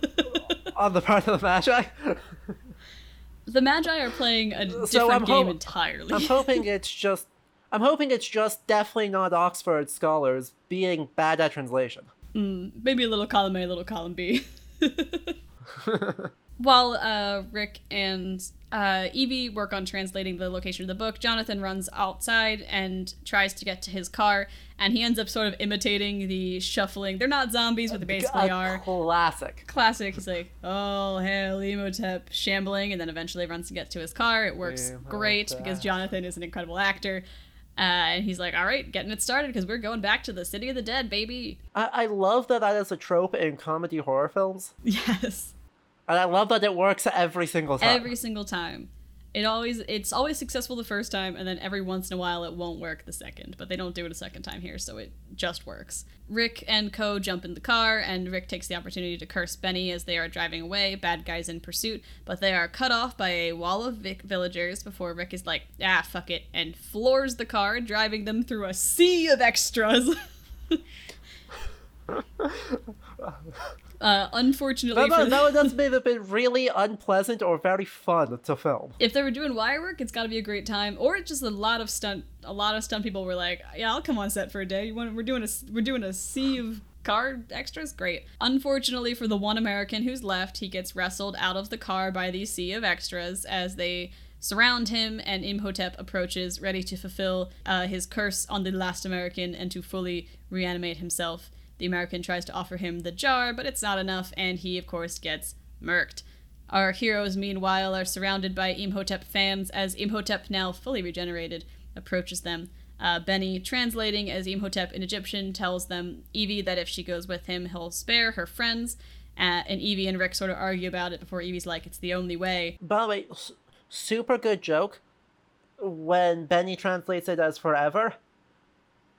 on the part of the Medjai. The Medjai are playing a different So I'm game ho- entirely. I'm hoping it's just I'm hoping it's just definitely not Oxford scholars being bad at translation. Maybe a little column A, a little column B. While uh, Rick and uh, Evie work on translating the location of the book, Jonathan runs outside and tries to get to his car, and he ends up sort of imitating the shuffling. They're not zombies, but they basically A are. classic. Classic. He's like, "Oh hell, Emotep," shambling, and then eventually runs to get to his car. It works great because Jonathan is an incredible actor. Uh, and he's like, "All right, getting it started because we're going back to the city of the dead, baby." I, I love that that is a trope in comedy horror films, Yes. And I love that it works every single time. every single time. It always it's always successful the first time and then every once in a while it won't work the second but they don't do it a second time here so it just works. Rick and co jump in the car and rick takes the opportunity to curse benny as they are driving away. Bad guys in pursuit but they are cut off by a wall of Vic villagers before rick is like ah fuck it and floors the car driving them through a sea of extras Uh, unfortunately, That, for would- that would just either been really unpleasant or very fun to film. if they were doing wire work, it's got to be a great time. Or it's just a lot of stunt. A lot of stunt people were like, "Yeah, I'll come on set for a day. You want? We're doing a we're doing a sea of car extras. Great." Unfortunately for the one American who's left, he gets wrestled out of the car by the sea of extras as they surround him, and Imhotep approaches, ready to fulfill uh, his curse on the last American and to fully reanimate himself. The American tries to offer him the jar, but it's not enough, and he, of course, gets murked. Our heroes, meanwhile, are surrounded by Imhotep fans as Imhotep, now fully regenerated, approaches them. Uh, Benny, translating as Imhotep in Egyptian, tells them Evie that if she goes with him, he'll spare her friends. Uh, and Evie and Rick sort of argue about it before Evie's like, "It's the only way." By the way, s- super good joke when Benny translates it as forever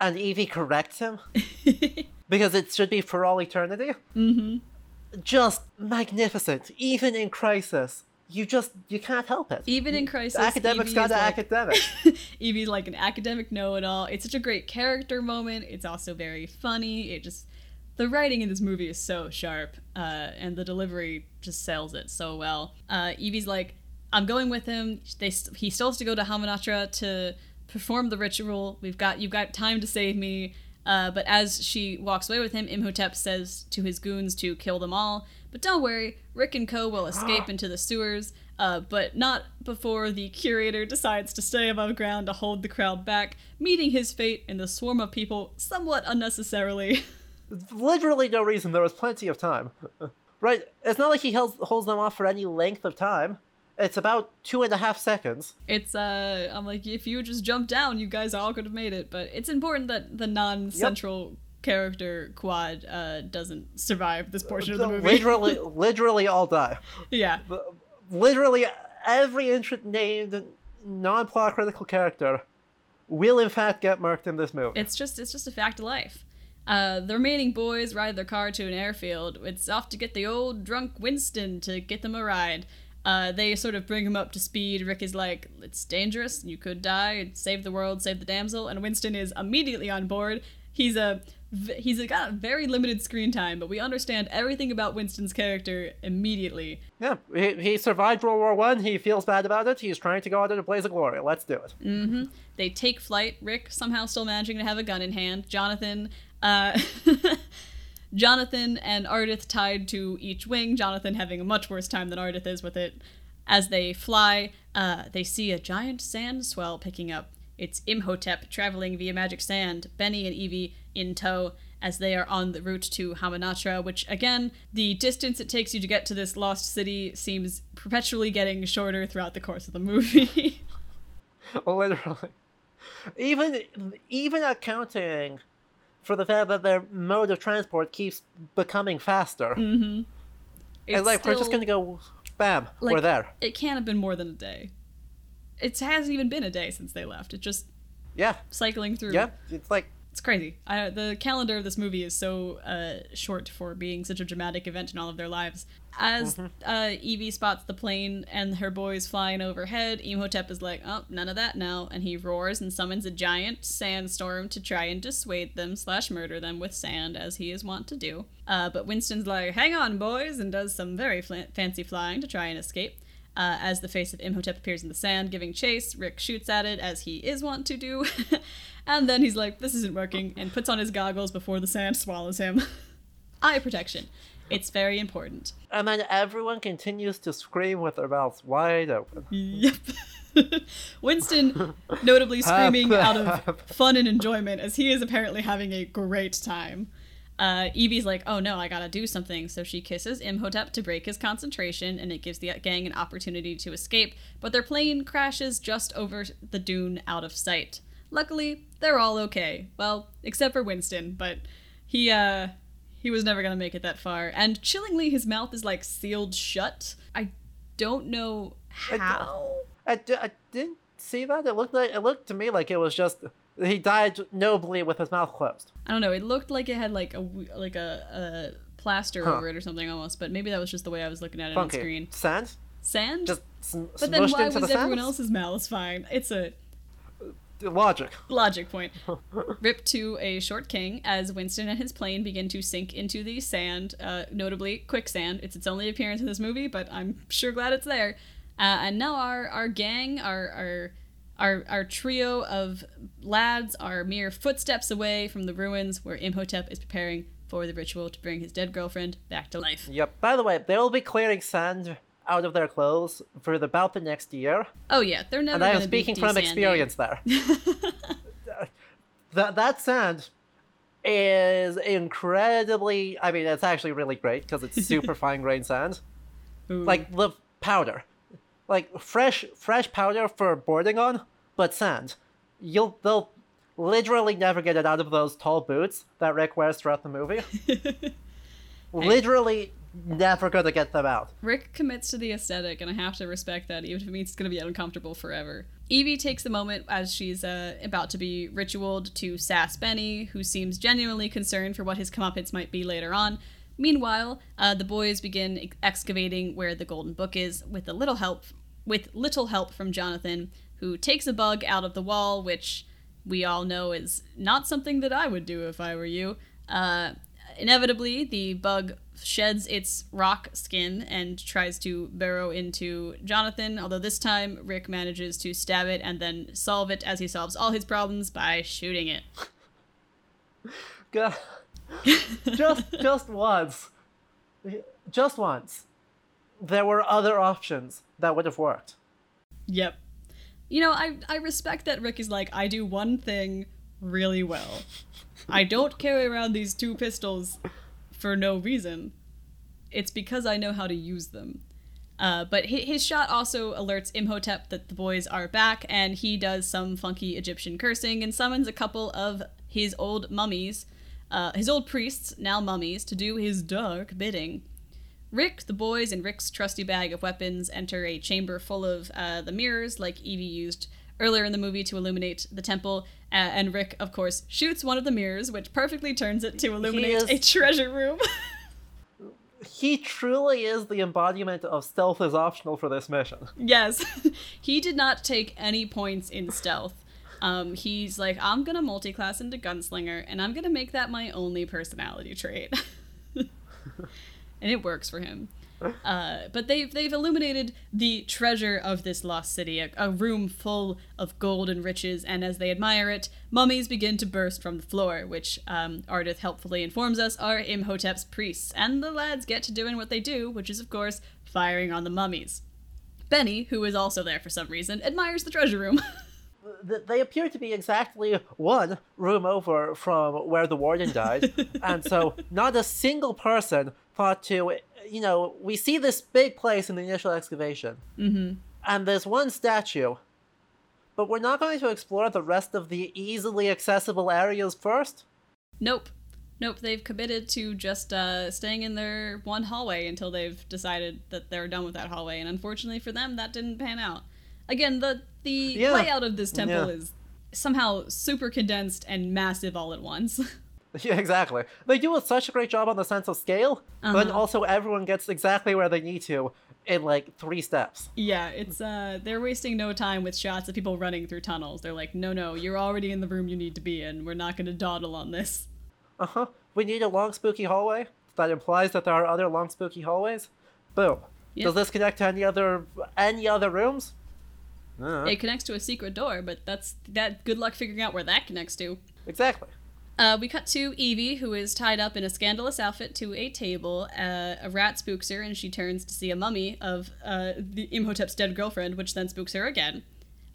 and Evie corrects him because it should be for all eternity. mm-hmm. Just magnificent. Even in crisis, you just you can't help it. Even in crisis, Academics got to like- academic. Evie's like an academic know-it-all. It's such a great character moment. It's also very funny. It just the writing in this movie is so sharp, uh, and the delivery just sells it so well. Uh, Evie's like, "I'm going with him. They he still has to go to Hamunaptra to perform the ritual. We've got you've got time to save me." Uh, but as she walks away with him, Imhotep says to his goons to kill them all. But don't worry, Rick and Co. will escape into the sewers, uh, but not before the curator decides to stay above ground to hold the crowd back, meeting his fate in the swarm of people somewhat unnecessarily. Literally no reason. There was plenty of time. right? It's not like he holds, holds them off for any length of time. It's about two and a half seconds. it's, uh, I'm like, if you just jumped down, you guys all could have made it, but it's important that the non central character quad uh, doesn't survive this portion of the movie. Literally, literally all die. yeah. literally every intro- named non-plot critical character will in fact get marked in this movie. It's just it's just a fact of life. Uh, the remaining boys ride their car to an airfield. It's off to get the old drunk Winston to get them a ride. Uh, they sort of bring him up to speed. Rick is like, "It's dangerous. You could die. Save the world. Save the damsel." And Winston is immediately on board. He's a he's a, got very limited screen time, but we understand everything about Winston's character immediately. yeah, he, he survived World War One. He feels bad about it. He's trying to go out in a blaze of glory. Let's do it. Mm-hmm. They take flight. Rick somehow still managing to have a gun in hand. Jonathan, uh, Jonathan and Ardeth tied to each wing. Jonathan having a much worse time than Ardeth is with it. As they fly, uh, they see a giant sand swell picking up. It's Imhotep traveling via magic sand. Benny and Evie in tow as they are on the route to Hamunaptra, which again, the distance it takes you to get to this lost city seems perpetually getting shorter throughout the course of the movie. Literally, even even accounting for the fact that their mode of transport keeps becoming faster. Mm-hmm. and like we're just gonna go, bam, we're there. It can't have been more than a day. It hasn't even been a day since they left. It's just Yeah, cycling through. yeah. It's like It's crazy. I, the calendar of this movie is so uh, short for being such a dramatic event in all of their lives. As uh, Evie spots the plane and her boys flying overhead, Imhotep is like, "Oh, none of that now!" And he roars and summons a giant sandstorm to try and dissuade them slash murder them with sand, as he is wont to do. Uh, but Winston's like, "Hang on, boys!" and does some very fla- fancy flying to try and escape. Uh, as the face of Imhotep appears in the sand, giving chase, Rick shoots at it as he is wont to do. and then he's like, this isn't working, and puts on his goggles before the sand swallows him. Eye protection. It's very important. And then everyone continues to scream with their mouths wide open. Yep. Winston notably screaming out of fun and enjoyment as he is apparently having a great time. Uh, Evie's like, oh no, I gotta do something. So she kisses Imhotep to break his concentration, and it gives the gang an opportunity to escape. But their plane crashes just over the dune out of sight. Luckily, they're all okay. Well, except for Winston, but he, uh, he was never gonna make it that far. And chillingly, his mouth is like sealed shut. I don't know how. I-. I, I didn't see that. It looked like it looked to me like it was just he died nobly with his mouth closed. I don't know. It looked like it had like a like a, a plaster Huh. over it or something almost, but maybe that was just the way I was looking at it Funky on screen. sand, Sand. just sm- but then why was the everyone else's mouths fine? It's a Logic. Logic point. Rip to a short king as Winston and his plane begin to sink into the sand, uh, notably quicksand. It's its only appearance in this movie, but I'm sure glad it's there. Uh, and now our our gang, our our our our trio of lads are mere footsteps away from the ruins where Imhotep is preparing for the ritual to bring his dead girlfriend back to life. Yep. By the way, they will be clearing sand out of their clothes for about the next year. Oh yeah, they're never. And I am speaking from experience there. that that sand is incredibly. I mean, it's actually really great because it's super fine grained sand. Ooh. Like the powder, like fresh fresh powder for boarding on, but sand. You'll they'll literally never get it out of those tall boots that Rick wears throughout the movie. literally never gonna get them out. Rick commits to the aesthetic, and I have to respect that, even if it means it's going to be uncomfortable forever. Evie takes the moment as she's uh, about to be ritualed to sass Benny, who seems genuinely concerned for what his comeuppance might be later on. Meanwhile, uh, the boys begin ex- excavating where the golden book is, with a little help, with little help from Jonathan, who takes a bug out of the wall, which we all know is not something that I would do if I were you. Uh, inevitably, the bug sheds its rock skin and tries to burrow into Jonathan, although this time Rick manages to stab it and then solve it as he solves all his problems by shooting it. God. just just once. Just once. There were other options that would have worked. Yep. You know, I, I respect that Rick is like, I do one thing really well. I don't carry around these two pistols for no reason. It's because I know how to use them. Uh, but his shot also alerts Imhotep that the boys are back, and he does some funky Egyptian cursing and summons a couple of his old mummies, uh, his old priests, now mummies, to do his dark bidding. Rick, the boys, and Rick's trusty bag of weapons enter a chamber full of uh, the mirrors, like Evie used earlier in the movie to illuminate the temple. Uh, and Rick, of course, shoots one of the mirrors, which perfectly turns it to illuminate is- a treasure room. He truly is the embodiment of stealth is optional for this mission. yes, he did not take any points in stealth. Um, he's like, I'm gonna multi-class into gunslinger, and I'm gonna make that my only personality trait. and it works for him. Uh, but they've they've illuminated the treasure of this lost city, a, a room full of gold and riches, and as they admire it, mummies begin to burst from the floor, which um, Ardeth helpfully informs us are Imhotep's priests, and the lads get to doing what they do, which is of course firing on the mummies. Benny, who is also there for some reason, admires the treasure room. Th- They appear to be exactly one room over from where the warden died, and so not a single person thought to, you know, we see this big place in the initial excavation, mm-hmm. and there's one statue, but we're not going to explore the rest of the easily accessible areas first. Nope. Nope, they've committed to just uh, staying in their one hallway until they've decided that they're done with that hallway, and unfortunately for them, that didn't pan out. Again, the the Yeah. layout of this temple Yeah. is somehow super condensed and massive all at once. Yeah, exactly. They do such a great job on the sense of scale, but Uh-huh. also everyone gets exactly where they need to in like three steps. yeah, it's uh they're wasting no time with shots of people running through tunnels. They're like, "No, no, you're already in the room you need to be in. We're not going to dawdle on this." Uh huh. We need a long spooky hallway. That implies that there are other long spooky hallways. Boom. Yep. Does this connect to any other any other rooms? Uh, It connects to a secret door, but that's that good luck figuring out where that connects to. exactly. Uh, we cut to Evie, who is tied up in a scandalous outfit to a table. Uh, a rat spooks her, and she turns to see a mummy of uh, the Imhotep's dead girlfriend, which then spooks her again.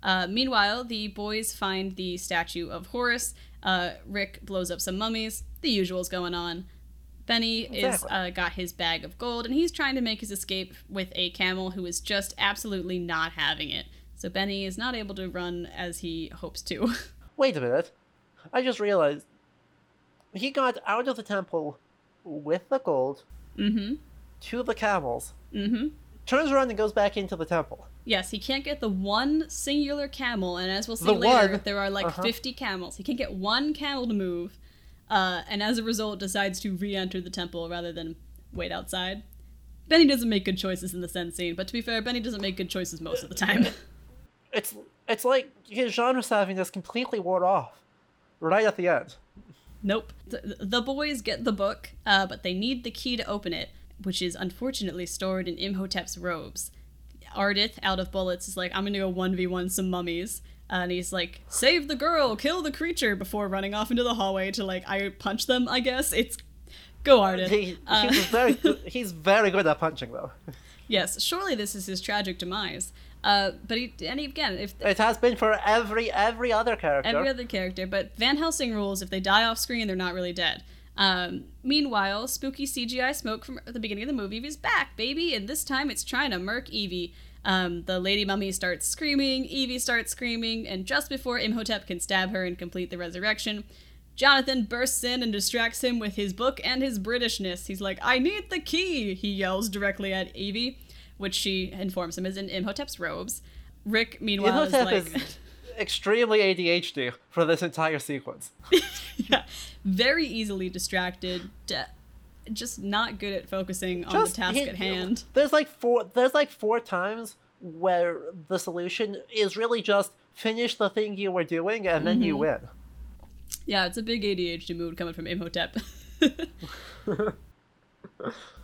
Uh, meanwhile, the boys find the statue of Horus. Uh, Rick blows up some mummies. The usual's going on. Benny is Exactly. uh, got his bag of gold, and he's trying to make his escape with a camel who is just absolutely not having it. So Benny is not able to run as he hopes to. Wait a minute. I just realized he got out of the temple with the gold mm-hmm. to the camels, Mm-hmm. turns around and goes back into the temple. Yes, he can't get the one singular camel, and as we'll see The later, one? there are like Uh-huh. 50 camels. He can't get one camel to move, uh, and as a result, decides to re enter the temple rather than wait outside. Benny doesn't make good choices in the Sen scene, but to be fair, Benny doesn't make good choices most of the time. It's it's like his genre savviness completely wore off right at the end. Nope. The, the boys get the book, uh, but they need the key to open it, which is unfortunately stored in Imhotep's robes. Ardeth, out of bullets, is like, I'm gonna go 1v1 some mummies. Uh, and he's like, save the girl, kill the creature, before running off into the hallway to, like, I punch them, I guess. It's. Go, Ardeth. He, Uh, very he's very good at punching though. yes, surely this is his tragic demise. Uh, but he, and he, again, if It has been for every every other character. every other character, but Van Helsing rules if they die off screen, they're not really dead. Um, meanwhile, spooky CGI smoke from the beginning of the movie is back, baby, and this time it's trying to murk Evie. Um, the lady mummy starts screaming, Evie starts screaming, and just before Imhotep can stab her and complete the resurrection, Jonathan bursts in and distracts him with his book and his Britishness. He's like, I need the key, he yells directly at Evie, which she informs him is in Imhotep's robes. Rick, meanwhile, Imhotep is like. is extremely ADHD for this entire sequence. yeah, very easily distracted. Just not good at focusing on Just the task he- at hand. There's like four. There's like four times where the solution is really just finish the thing you were doing and then Mm-hmm. you win. Yeah, it's a big ADHD mood coming from Imhotep.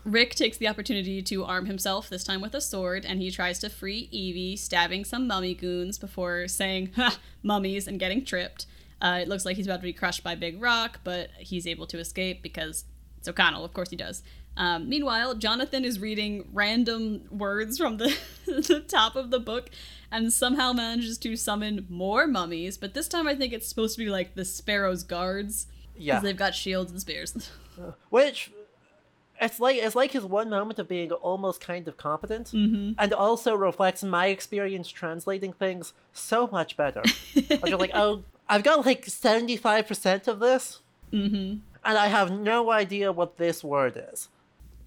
Rick takes the opportunity to arm himself, this time with a sword, and he tries to free Evie, stabbing some mummy goons before saying, ha, mummies, and getting tripped. Uh, it looks like he's about to be crushed by Big Rock, but he's able to escape because it's O'Connell. Of course he does. Um, meanwhile, Jonathan is reading random words from the, the top of the book and somehow manages to summon more mummies, but this time I think it's supposed to be like the Pharaoh's guards. Yeah. Because they've got shields and spears. Which it's like it's like his one moment of being almost kind of competent, Mm-hmm. and also reflects my experience translating things so much better. like you're like, oh, I've got like seventy five percent of this, mm-hmm. and I have no idea what this word is.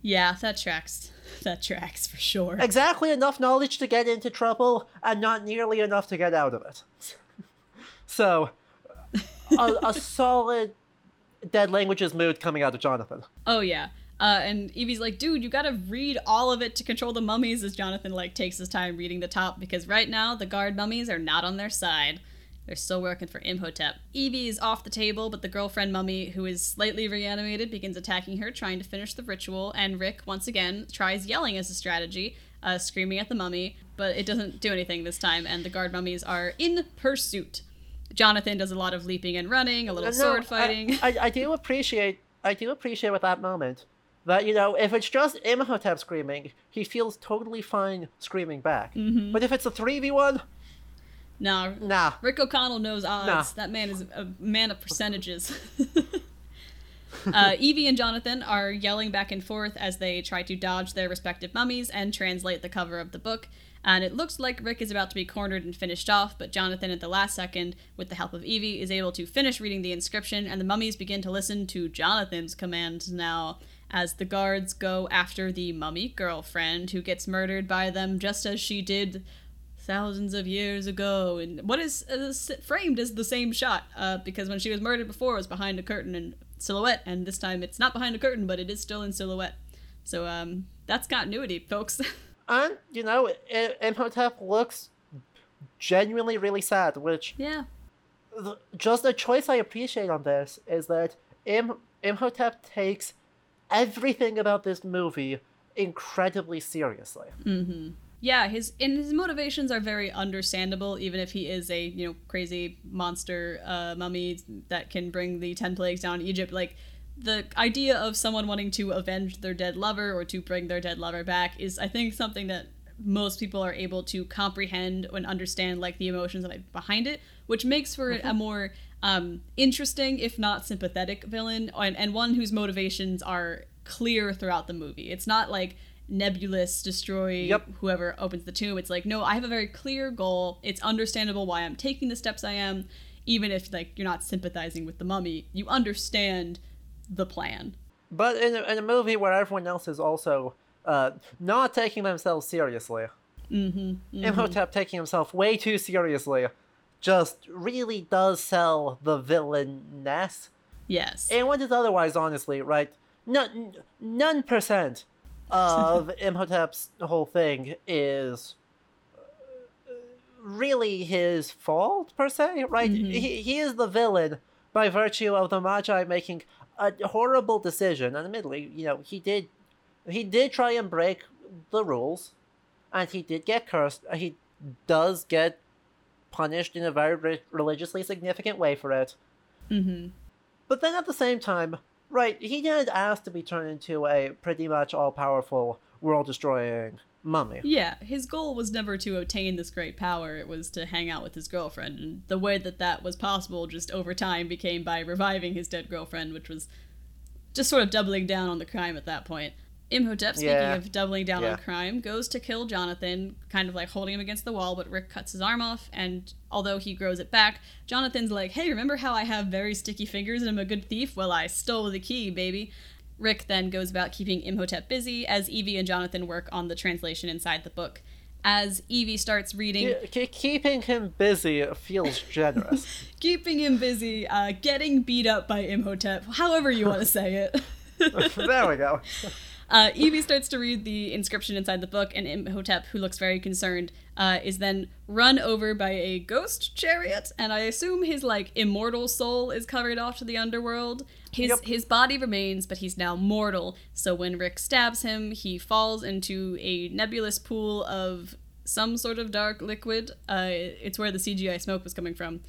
Yeah, that tracks. That tracks for sure. Exactly enough knowledge to get into trouble, and not nearly enough to get out of it. So, a, a solid dead languages mood coming out of Jonathan. Oh yeah. Uh, and Evie's like, dude, you gotta read all of it to control the mummies. As Jonathan like takes his time reading the top because right now the guard mummies are not on their side. They're still working for Imhotep. Evie is off the table, but the girlfriend mummy, who is slightly reanimated, begins attacking her, trying to finish the ritual. And Rick once again tries yelling as a strategy, uh, screaming at the mummy, but it doesn't do anything this time. And the guard mummies are in pursuit. Jonathan does a lot of leaping and running, a little No, sword I- fighting. I, I, do appreciate I do appreciate with that moment that you know if it's just Imhotep screaming, he feels totally fine screaming back. Mm-hmm. But if it's a three v one, nah, nah. Rick O'Connell knows odds. Nah. That man is a man of percentages. uh, Evie and Jonathan are yelling back and forth as they try to dodge their respective mummies and translate the cover of the book. And it looks like Rick is about to be cornered and finished off, but Jonathan, at the last second, with the help of Evie, is able to finish reading the inscription, and the mummies begin to listen to Jonathan's commands now as the guards go after the mummy girlfriend who gets murdered by them just as she did thousands of years ago. And what is uh, framed as the same shot uh, because when she was murdered before it was behind a curtain and silhouette and this time it's not behind a curtain but it is still in silhouette. So um that's continuity folks. And you know, Imhotep looks genuinely really sad, which yeah. just a choice I appreciate on this is that Im- Imhotep takes everything about this movie incredibly seriously. yeah his and his motivations are very understandable even if he is a you know crazy monster uh, mummy that can bring the 10 plagues down in egypt. Like the idea of someone wanting to avenge their dead lover or to bring their dead lover back is i think something that most people are able to comprehend and understand like the emotions behind it which makes for a more um, interesting if not sympathetic villain and, and one whose motivations are clear throughout the movie. It's not like nebulous destroy Yep. whoever opens the tomb. It's like no i have a very clear goal. It's understandable why i'm taking the steps i am. Even if like you're not sympathizing with the mummy you understand the plan. But in a, in a movie where everyone else is also uh, not taking themselves seriously, mm-hmm, Imhotep taking himself way too seriously just really does sell the villainess. yes And what is otherwise, honestly, right? None, none percent of Imhotep's whole thing is uh, really his fault per se, right? Mhm. He he is the villain by virtue of the Medjai making a horrible decision. And admittedly, you know, he did he did try and break the rules, and he did get cursed. He does get punished in a very re- religiously significant way for it. Mm-hmm. But then at the same time, right, he didn't ask to be turned into a pretty much all powerful, world destroying mummy. Yeah, his goal was never to obtain this great power, it was to hang out with his girlfriend. And the way that that was possible just over time became by reviving his dead girlfriend, which was just sort of doubling down on the crime at that point. Imhotep, speaking Yeah. of doubling down Yeah. on crime, goes to kill Jonathan, kind of like holding him against the wall, but Rick cuts his arm off, and although he grows it back, Jonathan's like, hey, remember how I have very sticky fingers and I'm a good thief? Well, I stole the key, baby. Rick then goes about keeping Imhotep busy as Evie and Jonathan work on the translation inside the book. As Evie starts reading, Ke- ke- keeping him busy feels generous. keeping him busy, uh, getting beat up by Imhotep, however you want to say it. there we go. Uh, Evie starts to read the inscription inside the book, and Imhotep, who looks very concerned, uh, is then run over by a ghost chariot, and I assume his like immortal soul is carried off to the underworld. His Yep. his body remains, but he's now mortal. So when Rick stabs him, he falls into a nebulous pool of some sort of dark liquid. Uh, it's where the CGI smoke was coming from,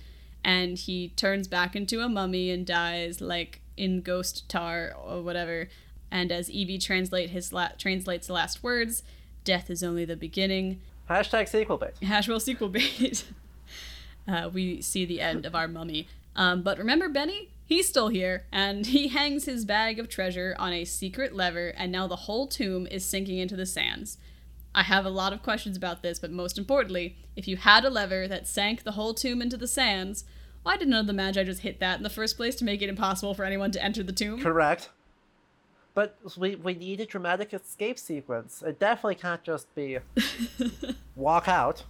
and he turns back into a mummy and dies like in ghost tar or whatever. And as Evie translate his la- translates the last words, death is only the beginning. Hashtag sequel bait. Hashwell sequel bait. uh, we see the end of our mummy. Um, but remember Benny? He's still here, and he hangs his bag of treasure on a secret lever, and now the whole tomb is sinking into the sands. I have a lot of questions about this, but most importantly, if you had a lever that sank the whole tomb into the sands, why did none of the Medjai just hit that in the first place to make it impossible for anyone to enter the tomb? Correct. But we, we need a dramatic escape sequence. It definitely can't just be walk out.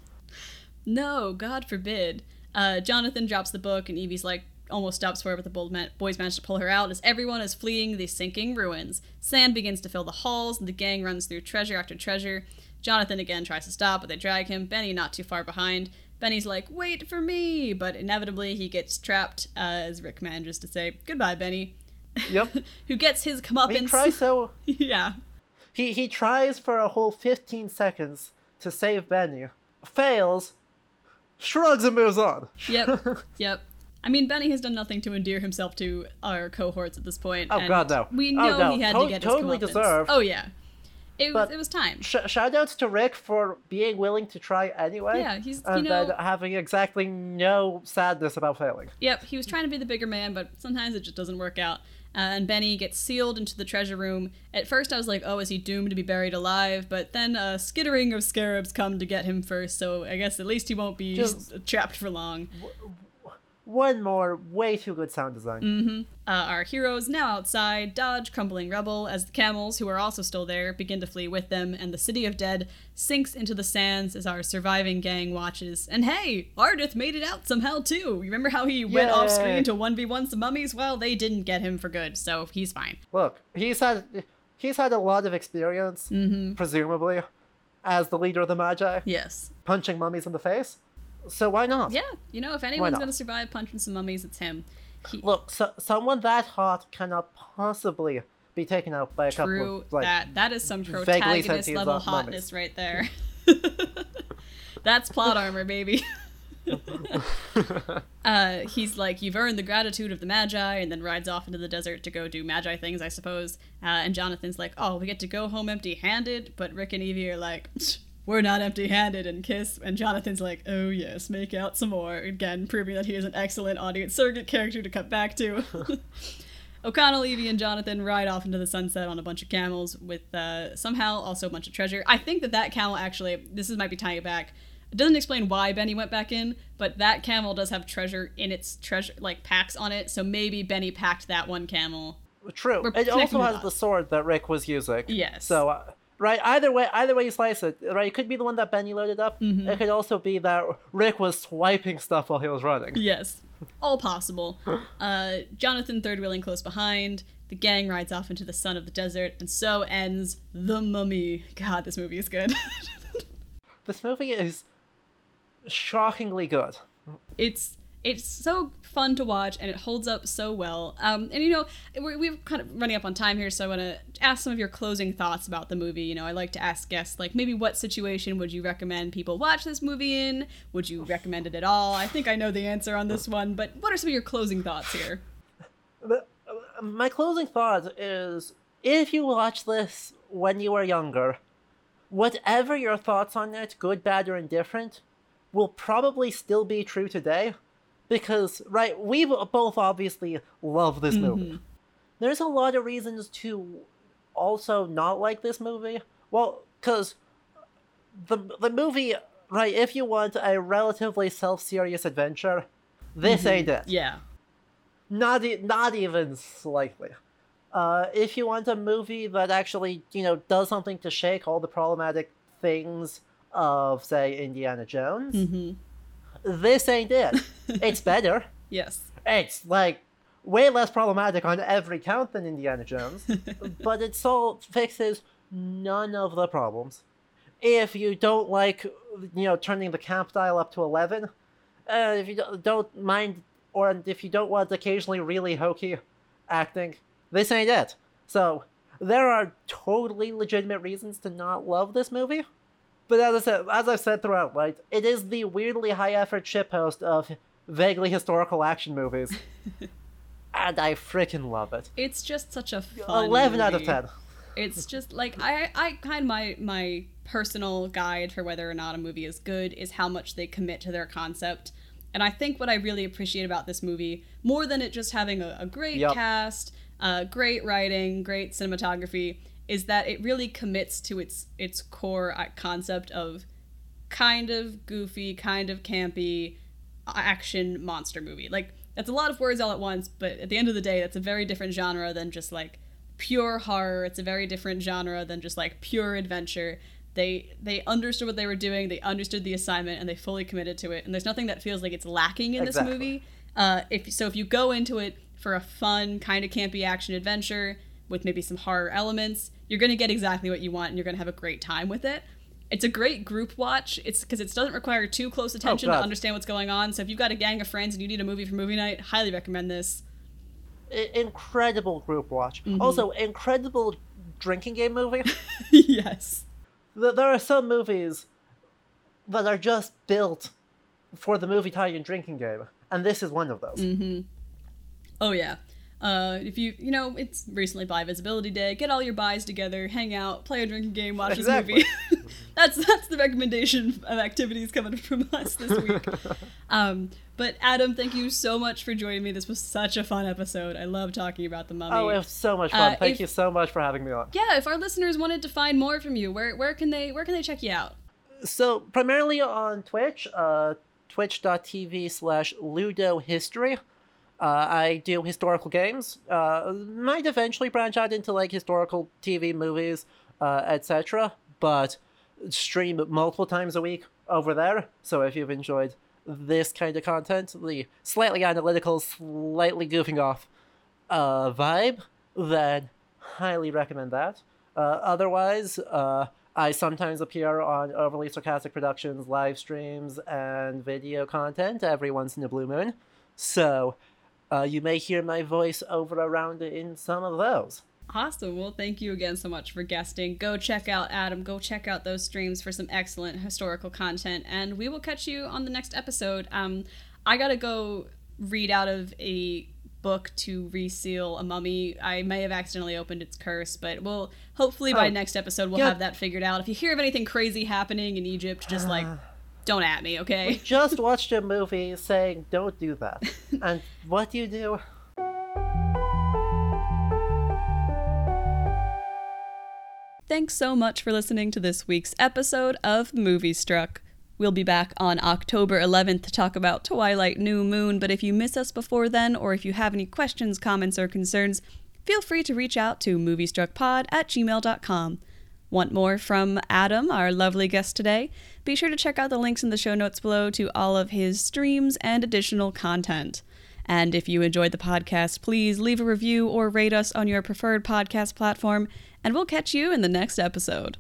No, God forbid. Uh, Jonathan drops the book, and Evie's like almost stops where, but the bold man- boys manage to pull her out as everyone is fleeing the sinking ruins. Sand begins to fill the halls, and the gang runs through treasure after treasure. Jonathan again tries to stop, but they drag him. Benny not too far behind. Benny's like, "Wait for me!" But inevitably, he gets trapped. Uh, as Rick manages to say, "Goodbye, Benny." Yep. Who gets his comeuppance. He tries so yeah. he he tries for a whole 15 seconds to save Benny, fails, shrugs and moves on. Yep. yep. I mean, Benny has done nothing to endear himself to our cohorts at this point. Oh, and God, no. We Oh, no. he had To- to get totally his comeuppance. deserved. Oh yeah. It was it was time. Sh- shoutouts to Rick for being willing to try anyway. Yeah, he's you and know then having exactly no sadness about failing. Yep, he was trying to be the bigger man, but sometimes it just doesn't work out. Uh, and Benny gets sealed into the treasure room. At first, I was like, oh, is he doomed to be buried alive? But then a skittering of scarabs come to get him first, so I guess at least he won't be Just- trapped for long. One more way too good sound design. hmm Uh, our heroes now outside dodge crumbling rubble as the camels, who are also still there, begin to flee with them, and the city of dead sinks into the sands as our surviving gang watches. And hey, Ardeth made it out somehow too. You remember how he went off screen to one v one some mummies? Well, they didn't get him for good, so he's fine. Look, he's had he's had a lot of experience, Mm-hmm. presumably, as the leader of the Medjai, Yes. punching mummies in the face. So why not? Yeah, you know, if anyone's gonna survive punching some mummies, it's him. He, Look, so, someone that hot cannot possibly be taken out by a couple True of like that. That is some protagonist level mummies. hotness right there. That's plot armor, baby. uh, he's like, You've earned the gratitude of the Medjai, and then rides off into the desert to go do Medjai things, I suppose. Uh, and Jonathan's like, Oh, we get to go home empty handed. But Rick and Evie are like, We're not empty handed, and kiss. And Jonathan's like, Oh, yes, make out some more. Again, proving that he is an excellent audience surrogate character to cut back to. O'Connell, Evie, and Jonathan ride off into the sunset on a bunch of camels with uh, somehow also a bunch of treasure. I think that that camel actually, this is might be tying it back. It doesn't explain why Benny went back in, but that camel does have treasure in its treasure, like packs on it. So maybe Benny packed that one camel. True. We're It also has the sword that Rick was using. Yes. So, uh, right, either way, either way you slice it, right, it could be the one that Benny loaded up. Mm-hmm. It could also be that Rick was swiping stuff while he was running. Yes, all possible. Uh, Jonathan third wheeling close behind. The gang rides off into the sun of the desert, and so ends the Mummy. God, this movie is good. This movie is shockingly good. It's it's so fun to watch and it holds up so well. Um, and you know, we're, we're kind of running up on time here, so I want to ask some of your closing thoughts about the movie. You know, I like to ask guests like maybe what situation would you recommend people watch this movie in? Would you recommend it at all? I think I know the answer on this one, but what are some of your closing thoughts here? Uh, my closing thoughts is if you watch this when you were younger, whatever your thoughts on it, good, bad, or indifferent, will probably still be true today. Because, right, we both obviously love this movie. There's a lot of reasons to also not like this movie. Well, because the, the movie, right, if you want a relatively self serious adventure, this ain't it. Yeah. Not e- not even slightly. Uh, if you want a movie that actually, you know, does something to shake all the problematic things of, say, Indiana Jones, Mm-hmm. This ain't it. it's better. Yes. It's like way less problematic on every count than Indiana Jones, but it still fixes none of the problems. If you don't like, you know, turning the camp dial up to eleven, uh, if you don't mind, or if you don't want occasionally really hokey acting, this ain't it. So there are totally legitimate reasons to not love this movie. But as I said, as I've said throughout, right, it is the weirdly high effort shitpost of vaguely historical action movies, and I freaking love it. It's just such a fun Eleven out of ten. It's just like I I kind of my my personal guide for whether or not a movie is good is how much they commit to their concept. And I think what I really appreciate about this movie, more than it just having a, a great Yep. cast, uh, great writing, great cinematography, is that it really commits to its its core uh, concept of kind of goofy, kind of campy uh, action monster movie. Like that's a lot of words all at once, but at the end of the day, that's a very different genre than just like pure horror. It's a very different genre than just like pure adventure. They they understood what they were doing. They understood the assignment, and they fully committed to it. And there's nothing that feels like it's lacking in Exactly. this movie. Uh, if so, if you go into it for a fun kind of campy action adventure with maybe some horror elements, you're gonna get exactly what you want, and you're gonna have a great time with it. It's a great group watch. It's because it doesn't require too close oh, attention to understand what's going on. So if you've got a gang of friends and you need a movie for movie night, highly recommend this. Incredible group watch. Mm-hmm. Also, incredible drinking game movie. yes. There are some movies that are just built for the movie tie-in drinking game, and this is one of those. Mm-hmm. Oh yeah. Uh, if you you know it's recently Bi Visibility Day, get all your bis together, hang out, play a drinking game, watch Exactly. this movie. that's that's the recommendation of activities coming from us this week. um, but Adam, thank you so much for joining me. This was such a fun episode. I love talking about the mummy. Oh, it was so much fun. Uh, Thank if- you so much for having me on. yeah, if our listeners wanted to find more from you, where where can they where can they check you out? So primarily on Twitch, uh, twitch.tv slash Ludo History. Uh, I do historical games. Uh, might eventually branch out into like historical TV movies, uh, etc. But stream multiple times a week over there. So if you've enjoyed this kind of content, the slightly analytical, slightly goofing off uh, vibe, then highly recommend that. Uh, otherwise, uh, I sometimes appear on Overly Sarcastic Productions live streams and video content every once in a blue moon. So uh, you may hear my voice over around in some of those. Awesome. Well, thank you again so much for guesting. Go check out Adam. Go check out those streams for some excellent historical content, and we will catch you on the next episode. Um, I gotta go read out of a book to reseal a mummy. I may have accidentally opened its curse, but we'll hopefully by Oh. next episode we'll Yeah. have that figured out. If you hear of anything crazy happening in Egypt, just like don't at me, okay? We just watched a movie saying don't do that. and what do you do? Thanks so much for listening to this week's episode of Movie Struck. We'll be back on October 11th to talk about Twilight New Moon, but if you miss us before then, or if you have any questions, comments, or concerns, feel free to reach out to moviestruckpod at gmail.com. Want more from Adam, our lovely guest today? Be sure to check out the links in the show notes below to all of his streams and additional content. And if you enjoyed the podcast, please leave a review or rate us on your preferred podcast platform, and we'll catch you in the next episode.